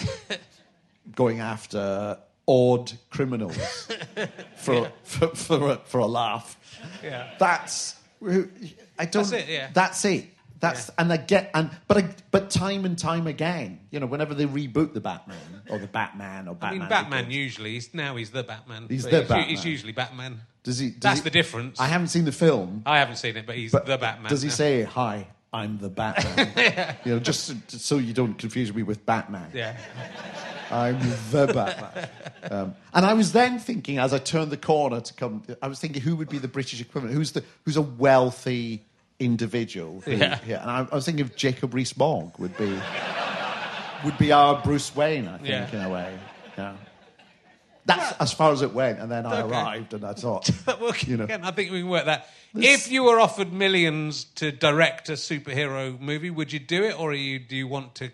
going after odd criminals for, for, for, a, for a laugh. Yeah. That's. I don't. That's it, yeah. That's it. That's Yeah. and I get and but I, but time and time again, you know, whenever they reboot the Batman or the Batman or Batman. I mean, Batman. Begins, Usually, he's, now he's the Batman. He's the He's Batman. usually Batman. does he? Does That's he- the difference. I haven't seen the film, I haven't seen it, but he's but the Batman. Does he now. say hi? I'm the Batman. You know, just so you don't confuse me with Batman. Yeah. I'm the Batman. Um, and I was then thinking, as I turned the corner to come, I was thinking, who would be the British equivalent? Who's the who's a wealthy individual? Who, Yeah. And I, I was thinking, of Jacob Rees-Mogg would be would be our Bruce Wayne. I think, Yeah. in a way. Yeah. That's as far as it went, and then I Okay. arrived, and I thought, well, you know, again, I think we can work that. If you were offered millions to direct a superhero movie, would you do it, or you, do you want to?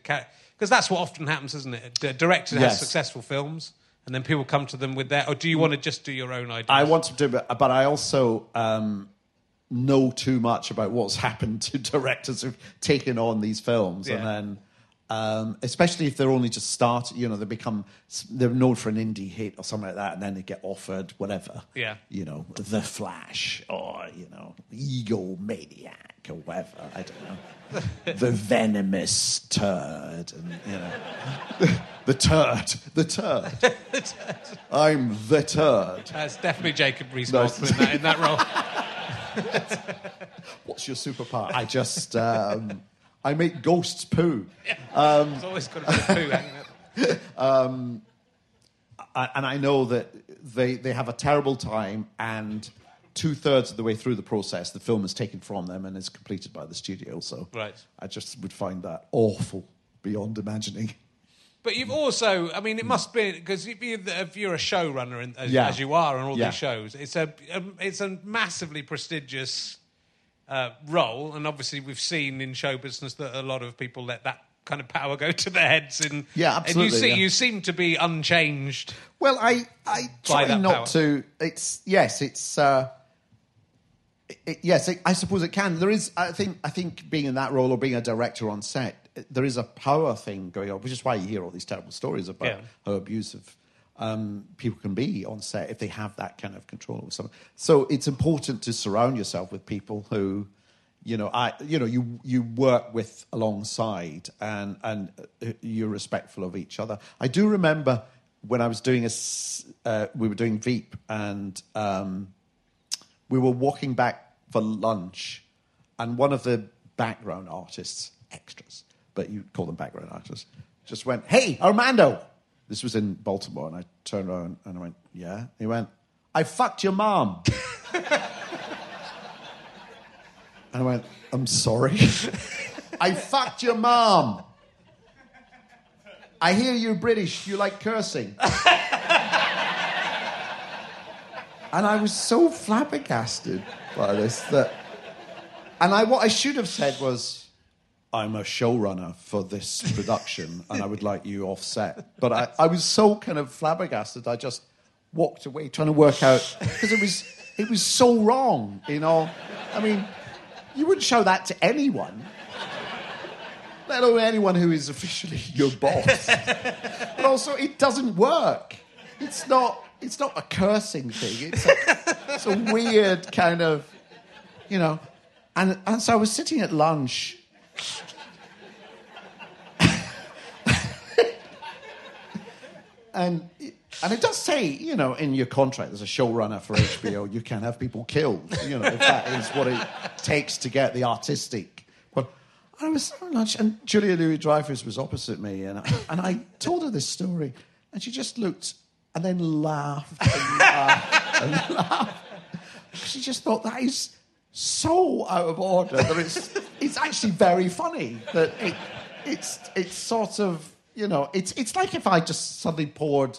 Because that's what often happens, isn't it? A director has successful films, and then people come to them with their. Or do you want to just do your own idea? I want to do it, but I also um, know too much about what's happened to directors who've taken on these films, and then, um, especially if they're only just started, you know, they become they're known for an indie hit or something like that, and then they get offered whatever, Yeah. you know, The Flash or you know, Eagle Maniac or whatever. I don't know, the venomous turd, and you know, the turd, the turd. the turd. I'm the turd. That's definitely Jacob Rees-Mogg Nice. in, that, in that role. What's your superpower? I just um, I make ghosts poo, There's always got to be a poo, hasn't it? I, and I know that they they have a terrible time, and two thirds of the way through the process, the film is taken from them and is completed by the studio. So Right. I just would find that awful beyond imagining. But you've also, I mean, it must be because if, you, if you're a showrunner, in, as, Yeah. as you are on all Yeah. these shows, it's a, um it's a massively prestigious uh, role, and obviously we've seen in show business that a lot of people let that kind of power go to their heads. And Yeah, And absolutely, you see, yeah. you seem to be unchanged. Well, I I try not power. to. It's yes, it's. Uh, it, yes, it, I suppose it can. There is. I think. I think being in that role or being a director on set, there is a power thing going on, which is why you hear all these terrible stories about Yeah. how abusive um, people can be on set if they have that kind of control over someone. So it's important to surround yourself with people who, you know, I, you know, you you work with alongside and and uh, you're respectful of each other. I do remember when I was doing a, uh, we were doing Veep and. Um, we were walking back for lunch, and one of the background artists, extras, but you call them background artists, just went, Hey, Armando! This was in Baltimore, and I turned around and I went, Yeah? He went, I fucked your mom. and I went, I'm sorry. I fucked your mom. I hear you're British, you like cursing. And I was so flabbergasted by this that. And I, what I should have said was, I'm a showrunner for this production and I would like you off set. But I, I was so kind of flabbergasted, I just walked away trying to work out, because it was, it was so wrong, you know. I mean, you wouldn't show that to anyone, let alone anyone who is officially your boss. but also, it doesn't work. It's not. It's not a cursing thing. It's a, it's a weird kind of, you know. And and so I was sitting at lunch. and and it does say, you know, in your contract as a showrunner for HBO, you can have people killed. You know, if that is what it takes to get the artistic. But I was at lunch, and Julia Louis Dreyfus was opposite me, and I, and I told her this story, and she just looked and then laughed and laughed and laughed. She just thought that is so out of order that it's it's actually very funny that it it's it's sort of you know it's it's like if I just suddenly poured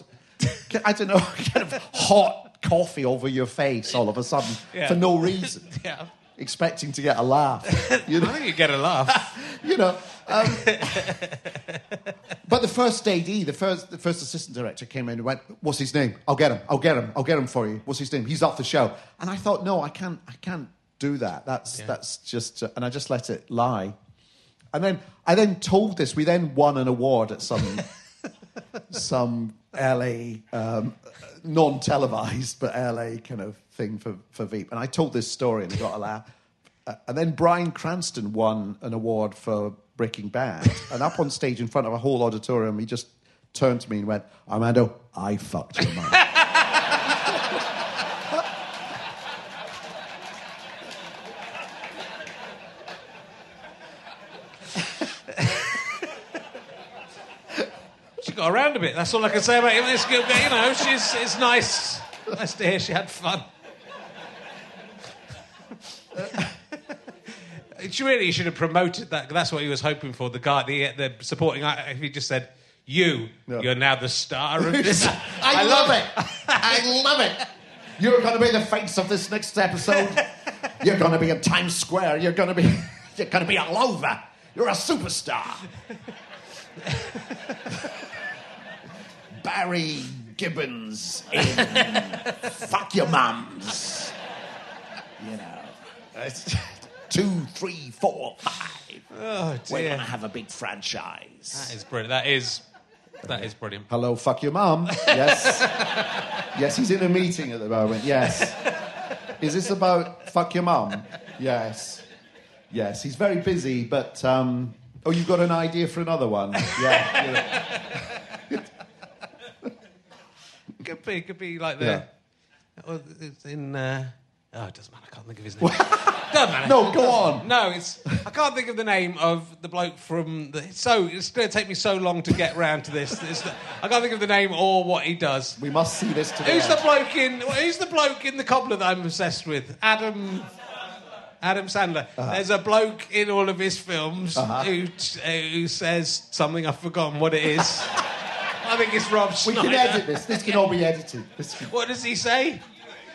I don't know kind of hot coffee over your face all of a sudden Yeah. for no reason Yeah. expecting to get a laugh you I know think you get a laugh. you know. Um, but the first AD, the first, the first assistant director came in and went, "What's his name? I'll get him. I'll get him. I'll get him for you. What's his name? He's off the show." And I thought, no, I can't. I can't do that. That's that's just. Uh, and I just let it lie. And then I then told this. We then won an award at some some LA um, non televised but LA kind of thing for for Veep. And I told this story and got a laugh. Uh, and then Bryan Cranston won an award for Breaking Bad. and up on stage in front of a whole auditorium, he just turned to me and went, Armando, I fucked your mum. around a bit. That's all I can say about him. It's good, you know, she's it's nice. Nice to hear she had fun. Uh, she really should have promoted that. That's what he was hoping for. The guy, the, the supporting. If he just said, "You, Yeah. you're now the star of this." I, love it. I love it. You're going to be the face of this next episode. You're going to be in Times Square. You're going to be. You're going to be all over. You're a superstar. Barry Gibbons in Fuck Your Mums. You know, it's two, three, four, five. Oh We're going to have a big franchise. that is brilliant. That is that is brilliant. Hello, fuck your mum. Yes. yes, he's in a meeting at the moment. Yes. Is this about fuck your mum? Yes. Yes, he's very busy, but. Um, oh, you've got an idea for another one? Yeah. yeah. Could be, could be like the. Oh, it's in. Uh, oh, it doesn't matter. I can't think of his name. doesn't matter. No, go on. No, it's. I can't think of the name of the bloke from the. So it's going to take me so long to get round to this. It's the- I can't think of the name or what he does. We must see this today. Who's the bloke in? Who's the bloke in the cobbler that I'm obsessed with? Adam. Adam Sandler. Uh-huh. There's a bloke in all of his films who uh, who says something I've forgotten what it is. I think it's Rob Schneider. We can edit this. This can all be edited. This can... What does he say?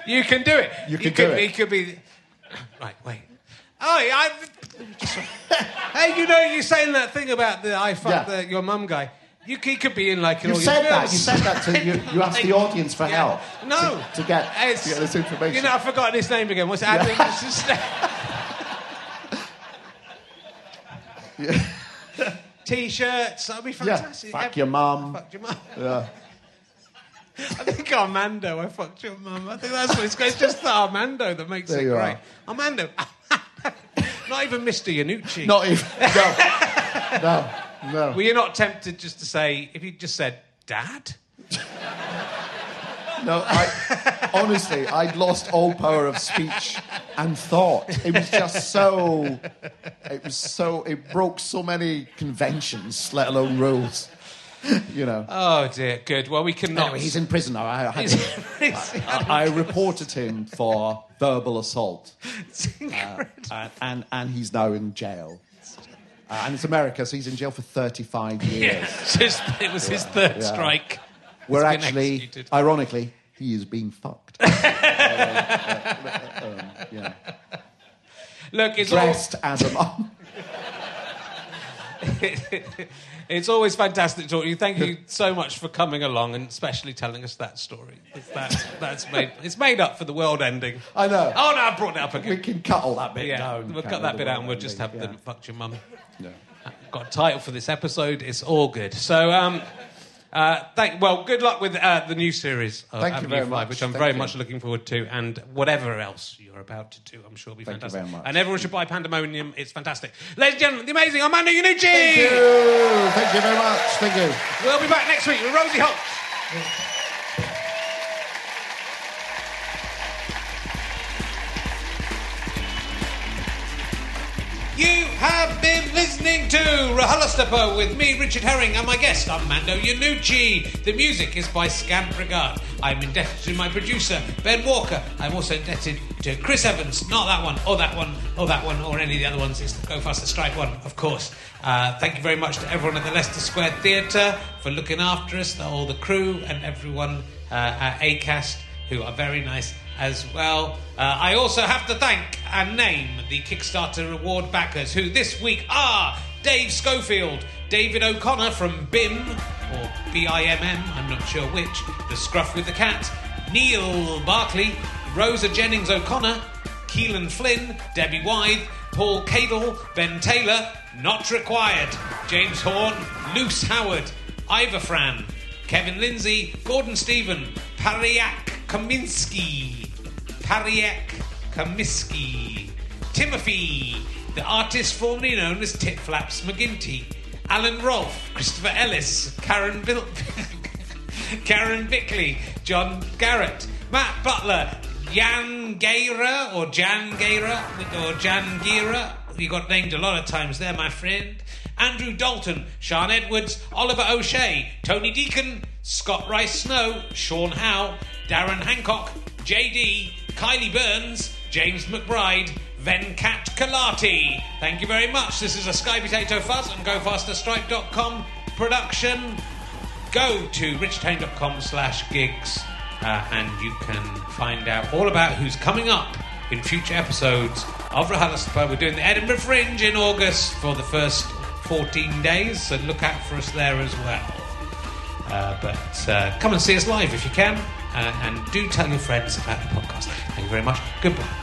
You can do it. You can could, do it. He could be. Right, wait. Oh, I. Hey, you know, you're saying that thing about the I fucked Yeah. the, your mum guy. You, he could be in like in You all said your that. films. You said that to you. You asked the audience for Yeah. help. No. To, to get, to get this information. You know, I've forgotten his name again. What's what's his name? T-shirts. That'd be yeah. fantastic. Fuck Ev- your mum. Fucked your mum. Yeah. I think Armando, I fucked your mum. I think that's what it's, it's just the Armando that makes There it you great. are. Armando. Not even Mr. Iannucci. Not even. No. no. No. Were you not tempted just to say, if you just said, Dad? No, I, honestly, I'd lost all power of speech and thought. It was just so. It was so. It broke so many conventions, let alone rules. You know. Oh, dear. Good. Well, we cannot. Anyway, he's in prison now. I, I, had He's- to- he's- I, I reported him for verbal assault, incredible. and, and, he's now in jail. Uh, and it's America, so he's in jail for 35 years. Yeah, just, it was his third Yeah. strike. Where He's actually, executed. ironically, he is being fucked. Uh, um, yeah. Look, it's all, Dressed as a mum. it's always fantastic to talk to you. Thank you so much for coming along and especially telling us that story. That's, that's made, it's made up for the world ending. I know. Oh, no, I brought it up again. We can cut all that bit Yeah, down. we'll cut that bit out and we'll just have ending, the fucked your mum. yeah. Got a title for this episode. It's all good. So, um, uh, thank, well, good luck with uh, the new series of Thank you Avenue very 5, much. which I'm Thank very you. much looking forward to, and whatever else you're about to do, I'm sure will be Thank you fantastic. very much. And everyone should buy Pandemonium. It's fantastic. Ladies and gentlemen, the amazing Armando Iannucci! Thank you. Thank you very much. Thank you. We'll be back next week with Rosie Holt. Listening to RHLSTP with me, Richard Herring, and my guest, Armando Iannucci. The music is by Scamp Regard. I'm indebted to my producer, Ben Walker. I'm also indebted to Chris Evans, not that one, or that one, or that one, or any of the other ones. It's the Go Faster Stripe one, of course. Uh, thank you very much to everyone at the Leicester Square Theatre for looking after us, all the crew, and everyone uh, at ACAST who are very nice as well. Uh, I also have to thank and name the Kickstarter reward backers, who this week are Dave Schofield, David O'Connor from BIM, or B-I-M-M, I'm not sure which, The Scruff with the Cat, Neil Barkley, Rosa Jennings O'Connor, Keelan Flynn, Debbie Wythe, Paul Cadle, Ben Taylor, Not Required, James Horn, Luce Howard, Ivor Fran, Kevin Lindsay, Gordon Stephen, Pariak Kaminsky, Pariak Kaminsky, Timothy, the artist formerly known as Tit Flaps McGinty, Alan Rolfe, Christopher Ellis, Karen Bil- Karen Bickley, John Garrett, Matt Butler, Jan Gaira or Jan Gaira or Jan Gira. You got named a lot of times there, my friend. Andrew Dalton, Sean Edwards, Oliver O'Shea, Tony Deacon, Scott Rice Snow, Sean Howe, Darren Hancock, JD, Kylie Burns, James McBride, Venkat Kalati. Thank you very much. This is a Sky Potato Fuzz and GoFasterStripe.com production. Go to richardherring.com slash gigs uh, and you can find out all about who's coming up in future episodes of RHLSTP. We're doing the Edinburgh Fringe in August for the first 14 days, so look out for us there as well. Uh, but uh, come and see us live if you can, uh, and do tell your friends about the podcast. Thank you